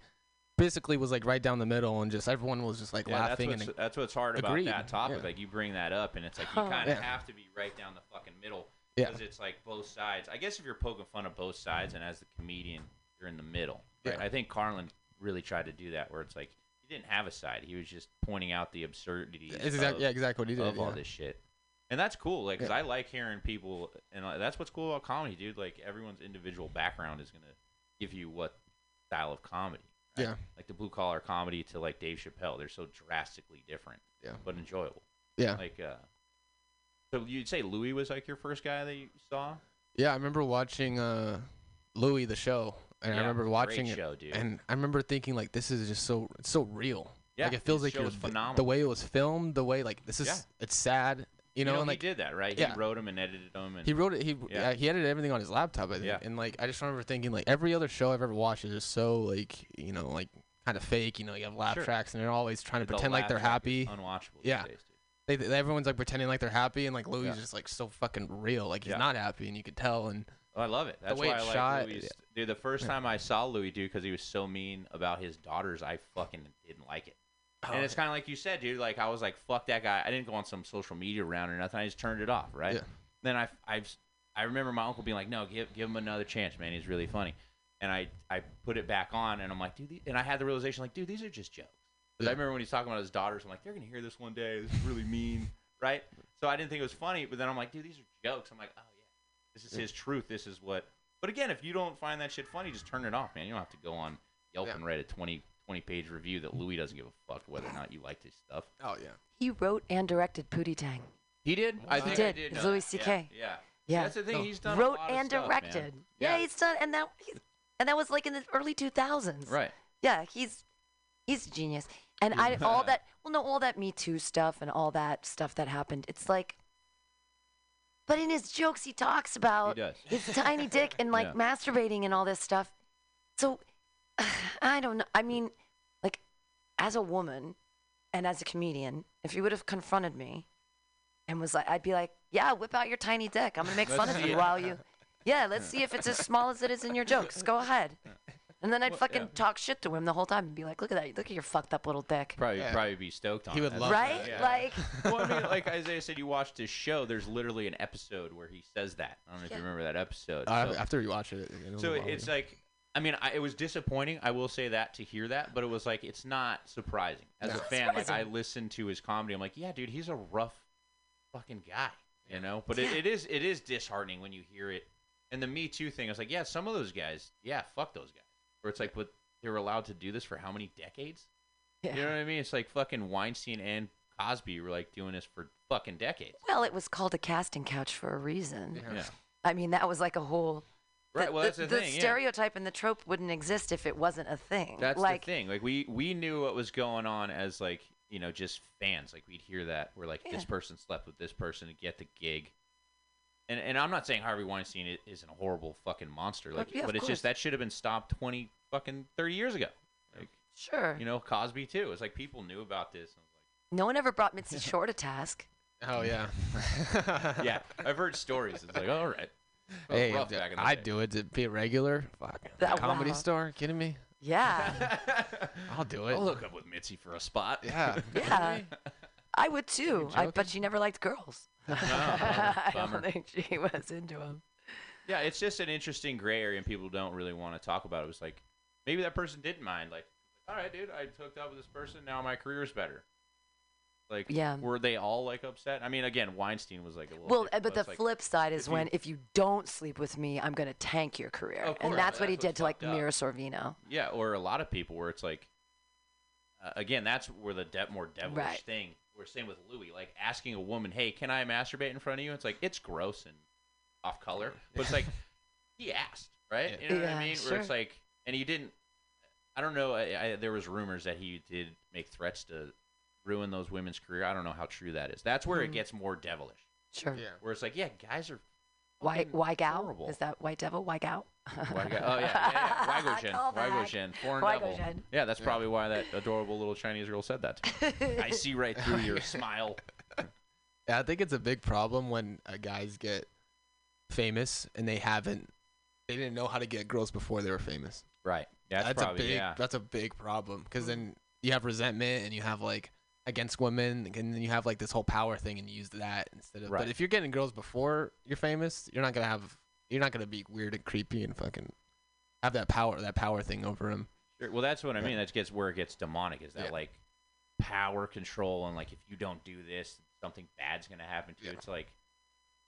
basically was like right down the middle and just everyone was just like Yeah, laughing that's and that's what's hard agreed. about that topic. Yeah. Like you bring that up, and it's like you kind of Yeah. have to be right down the fucking middle Yeah. because it's like both sides. I guess if you're poking fun of both sides, and as the comedian, you're in the middle. Right? Yeah. I think Carlin really tried to do that, where it's like he didn't have a side. He was just pointing out the absurdity. It's exact- of, yeah, exactly what he did, Of all this shit. And that's cool, like, 'cause. I like hearing people, and uh, that's what's cool about comedy, dude. Like, everyone's individual background is gonna give you what style of comedy. right? Yeah. Like the blue collar comedy to like Dave Chappelle, they're so drastically different. Yeah. But enjoyable. Yeah. Like, uh, so you'd say Louis was like your first guy that you saw? Yeah, I remember watching uh Louis the show and I Yeah, remember great watching it show, dude. and I remember thinking like this is just so it's so real. Yeah, like it feels his like show you're was the- phenomenal. the way it was filmed, the way like this is Yeah. it's sad, you know, and he like did that, right? yeah. He wrote them and edited them. And He wrote it. He Yeah. he edited everything on his laptop, I think. Yeah. And like I just remember thinking like every other show I've ever watched is just so like you know like kind of fake. You know, you have laugh Sure. tracks and they're always trying to The pretend like they're happy. unwatchable Yeah. days. They, they- everyone's like pretending like they're happy, and like Louis Yeah. is just like so fucking real. Like he's Yeah. not happy, and you could tell. And Oh, I love it. That's way why I like shot, Louis. yeah. Dude, the first time I saw Louis, dude, because he was so mean about his daughters, I fucking didn't like it. Oh, and it's kind of like you said, dude. Like I was like, "Fuck that guy." I didn't go on some social media round or nothing. I just turned it off, right? Yeah. Then I, I, I remember my uncle being like, "No, give give him another chance, man. He's really funny." And I, I put it back on, and I'm like, "Dude," and I had the realization, like, "Dude, these are just jokes." 'Cause I Yeah. remember when he's talking about his daughters, I'm like, "They're gonna hear this one day. This is really mean, right?" So I didn't think it was funny, but then I'm like, "Dude, these are jokes." I'm like, "Oh yeah, this is Yeah. his truth. This is what." But again, if you don't find that shit funny, just turn it off, man. You don't have to go on Yelp Yeah. and a 20, 20 page review that Louis doesn't give a fuck whether or not you liked his stuff. oh yeah, he wrote and directed Pootie Tang. He did. I He think did. I did. It's know Louis that. Yeah, CK. Yeah. Yeah. That's the thing. Oh. He's done a wrote lot of and stuff, man. directed. Yeah. he's done, and that he's, and that was like in the early 2000s. right. Yeah, he's he's a genius. And I all that well no all that Me Too stuff and all that stuff that happened. It's like but in his jokes he talks about does. his tiny dick and like Yeah. masturbating and all this stuff. So I don't know. I mean, like as a woman and as a comedian, if you would have confronted me and was like I'd be like, "Yeah, whip out your tiny dick. I'm going to make fun of you it." while you Yeah, let's see if it's as small as it is in your jokes. Go ahead." And then I'd Well, fucking yeah. talk shit to him the whole time and be like, "Look at that! Look at your fucked up little dick." Probably, Yeah. probably be stoked on. He would That's- love Right? Yeah. Like, well, I mean, like Isaiah said, you watched his show. There's literally an episode where he says that. I don't know if you remember that episode. Uh, So- after you watch it, So it's like I mean, I, it was disappointing. I will say that to hear that, but it was like it's not surprising. As a No. fan, like I Surprising. listened to his comedy, I'm like, yeah, dude, he's a rough fucking guy, you know. But it, it is it is disheartening when you hear it. And the Me Too thing, I was like, yeah, some of those guys, yeah, fuck those guys. Where it's like, but they were allowed to do this for how many decades? Yeah. You know what I mean? It's like fucking Weinstein and Cosby were like doing this for fucking decades. Well, it was called a casting couch for a reason. Yeah. I mean, that was like a whole. Right. Well, that's the, thing. yeah. stereotype and the trope wouldn't exist if it wasn't a thing. That's like, the thing. Like we we knew what was going on as like you know just fans. Like we'd hear that we're like Yeah. this person slept with this person to get the gig. And and I'm not saying Harvey Weinstein isn't a horrible fucking monster. Like, yeah, of but it's course. just that should have been stopped twenty fucking thirty years ago. Like Sure. you know Cosby too. It's like people knew about this. No one ever brought Mitzi Shore to task. Oh yeah. yeah, I've heard stories. It's like all right. Well, Hey, rough back in the I'd day. do it to be a regular. Fuck. That- comedy wow. store? Kidding me? Yeah. I'll do it. I'll hook up with Mitzi for a spot. Yeah. yeah. I would too. I, joking? but she never liked girls. Oh, oh I don't think she was into them. Yeah, it's just an interesting gray area, and people don't really want to talk about it. It was like maybe that person didn't mind. Like, all right, dude, I hooked up with this person. Now my career's better. Like, Yeah. were they all like upset? I mean, again, Weinstein was like a little. Well, different, uh, but the like, flip side is if you- when if you don't sleep with me, I'm going to tank your career. Of and course, that's what he that's what's did to like up. Mira Sorvino. Yeah, or a lot of people where it's like, uh, again, that's where the de- more devilish Right. thing. We're same with Louis, like asking a woman, "Hey, can I masturbate in front of you?" It's like it's gross and off color, but it's like he asked, right? You know what I mean? Where it's like, and he didn't. I don't know. I, I, there was rumors that he did make threats to ruin those women's career. I don't know how true that is. That's where it Mm. gets more devilish. Sure. Yeah. Where it's like, yeah, guys are White fucking White Gal? horrible. Is that White Devil? White Gal? Why go- oh yeah, yeah, yeah. Wagoshin, Call back. Wagoshin, foreign Wagoshin. devil. Yeah, that's probably why that adorable little Chinese girl said that. To me. I see right through your smile. Yeah, I think it's a big problem when uh, guys get famous and they haven't, they didn't know how to get girls before they were famous. Right. Yeah, that's, a probably big, yeah. that's a big problem because then you have resentment and you have like against women and then you have like this whole power thing and you use that instead of. Right. But if you're getting girls before you're famous, you're not gonna have, you're not gonna be weird and creepy and fucking have that power, that power thing over them. Sure. Well, that's what I mean. That gets where it gets demonic. Is that Yeah. like power control and like if you don't do this, something bad's gonna happen to you. Yeah. It's like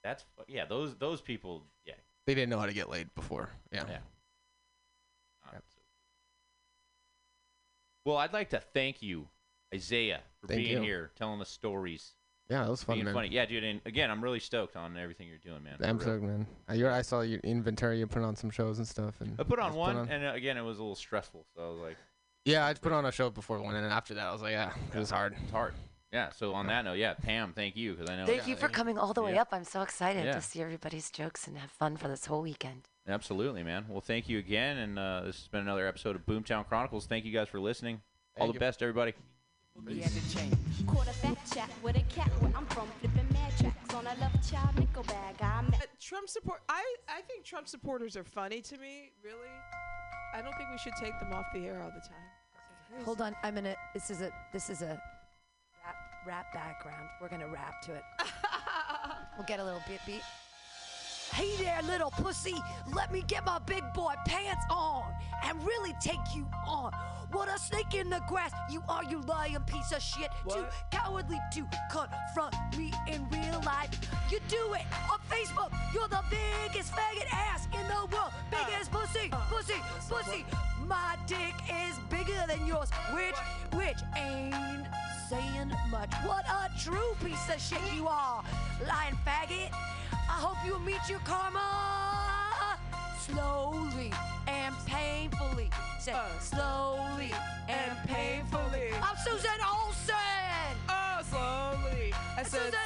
that's yeah. Those those people. Yeah. They didn't know how to get laid before. Yeah. Yeah. Well, I'd like to thank you, Isaiah, for Thank being you. here, telling us stories. Yeah, that was fun, being man. funny. Yeah, dude. And again, I'm really stoked on everything you're doing, man. I'm For real. stoked, man. I, you're, I saw your inventory. You put on some shows and stuff, and I put on just one, and uh, again, it was a little stressful. So I was like, yeah, I put on a show before one, and then after that, I was like, yeah, it was hard. it's hard. Yeah. So on that note, yeah, Pam, thank you because I know. Thank you for coming all the way Yeah. up. I'm so excited Yeah. to see everybody's jokes and have fun for this whole weekend. Absolutely, man. Well, thank you again, and uh, this has been another episode of Boomtown Chronicles. Thank you guys for listening. all Thank the you. best, everybody. Quarterback chat with a I'm from, flipping mad tracks on a love child nickel bag. I'm Uh, Trump support. I I think Trump supporters are funny to me. Really, I don't think we should take them off the air all the time. Hold on, I'm gonna. This is a this is a rap rap background. We're gonna rap to it. we'll get a little bit beat. Hey there, little pussy. Let me get my big boy pants on and really take you on. What a snake in the grass. You are, you lying piece of shit. Too cowardly to confront me in real life. You do it on Facebook. You're the biggest faggot ass in the world. Biggest pussy, pussy, pussy. My dick is bigger than yours, which, which ain't saying much. What a true piece of shit you are, lying faggot. I hope you meet your karma slowly and painfully. Say uh. slowly and painfully. I'm Susan Olsen. Oh, slowly. I said Susan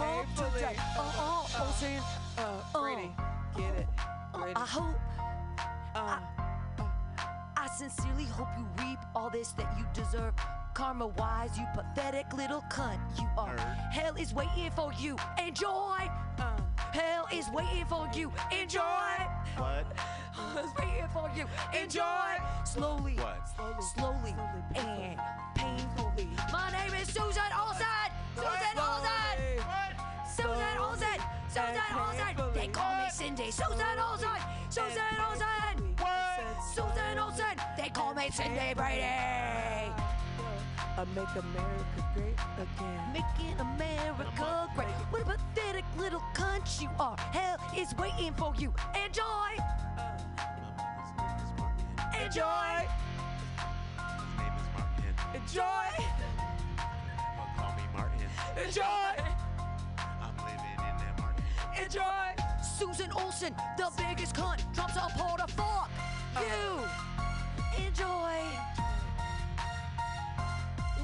I love And Trump painfully. today. Uh uh, Olsen. Uh, Brady, get it. Brady. I hope. Uh, I sincerely hope you reap all this that you deserve. Karma wise, you pathetic little cunt. You are. Hell is waiting for you. Enjoy. uh, Hell is waiting for you. Enjoy. What? Waiting for you. Enjoy. Slowly. What? Slowly. Slowly. And painfully. My name is Susan Olsen. Susan Olsen. Susan Olsen. Susan Olsen! They call me Cindy. Susan Olsen. Susan Olsen. Susan Olsen. They call me Cindy Brady. Uh, make America great again. Making America great. What a pathetic little cunt you are. Hell is waiting for you. Enjoy. Enjoy. Enjoy. Call me Martin. Enjoy. Enjoy. Susan Olsen, the biggest cunt, Trump's a porta fuck. Uh-huh. You. Enjoy.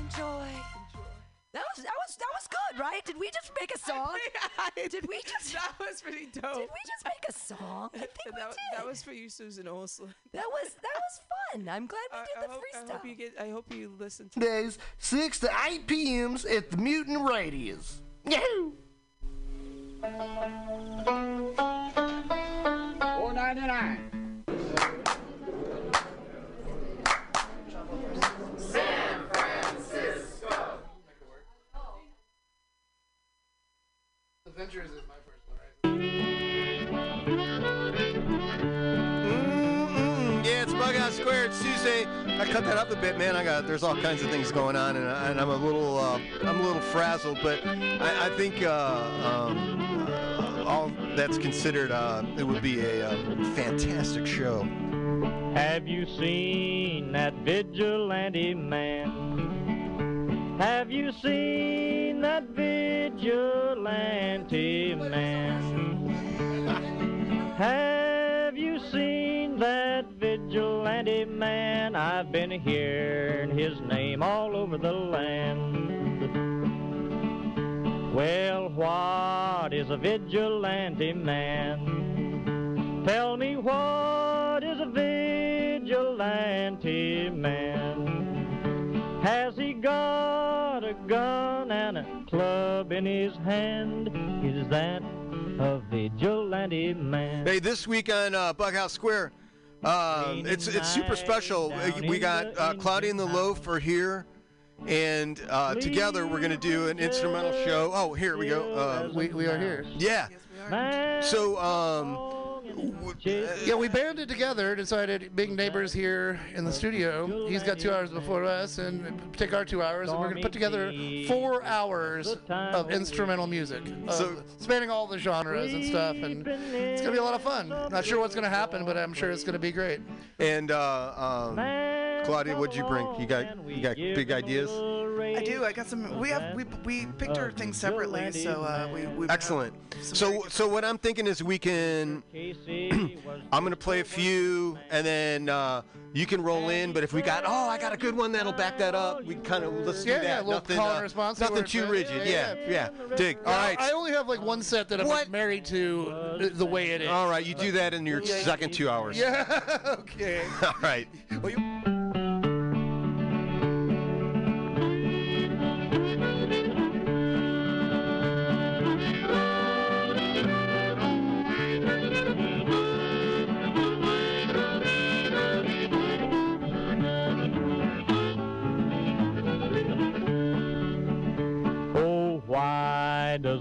Enjoy. That was that was that was good, right? Did we just make a song? Did we just? That was pretty dope. Did we just make a song? I think we that, did. that was for you, Susan Olsen. That was that was fun. I'm glad we I, did I the hope, I hope you get. I hope you listen to. Days, 6 to 8 p.m.s at the Mutiny Radio. Yahoo! Four ninety nine. San Francisco. Adventures is my Square. It's Tuesday. I cut that up a bit, man. I got there's all kinds of things going on, and, I, and I'm a little uh, I'm a little frazzled. But I, I think uh, um, uh, all that's considered, uh, it would be a uh, fantastic show. Have you seen that vigilante man? Have you seen that vigilante man? Have you seen that vigilante man? I've been hearing his name all over the land. Well, what is a vigilante man? Tell me what is a vigilante man? Has he got a gun and a club in his hand? Is that a vigilante man? Hey, this week on uh, Bughouse Square, um, it's it's super special. Uh, We got uh, Cloudy and the Loaf are here, and uh, together we're gonna do an instrumental show. Oh, here we go. Uh, we, we are here. Yeah. So, um, Yeah, we banded together, decided being neighbors here in the studio. He's got two hours before us, and take our two hours, and we're going to put together four hours of instrumental music, So- spanning all the genres and stuff. And it's going to be a lot of fun. Not sure what's going to happen, but I'm sure it's going to be great. and uh, um, Claudia, what'd you bring? You got you got big ideas? I do. I got some. We have we we picked our things separately, so uh, we we Excellent. So, so what I'm thinking is we can. I'm gonna play a few, and then uh, you can roll in. But if we got, oh, I got a good one that'll back that up, we kind of let's Yeah, do yeah, that. a little nothing, call uh, and response. nothing too rigid. Yeah, yeah. Dig. All Yeah, right. I only have like one set that I'm married to uh, the way it is. All right. You do that in your Yeah. second two hours. Yeah. okay. All right. Oh,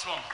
Last one.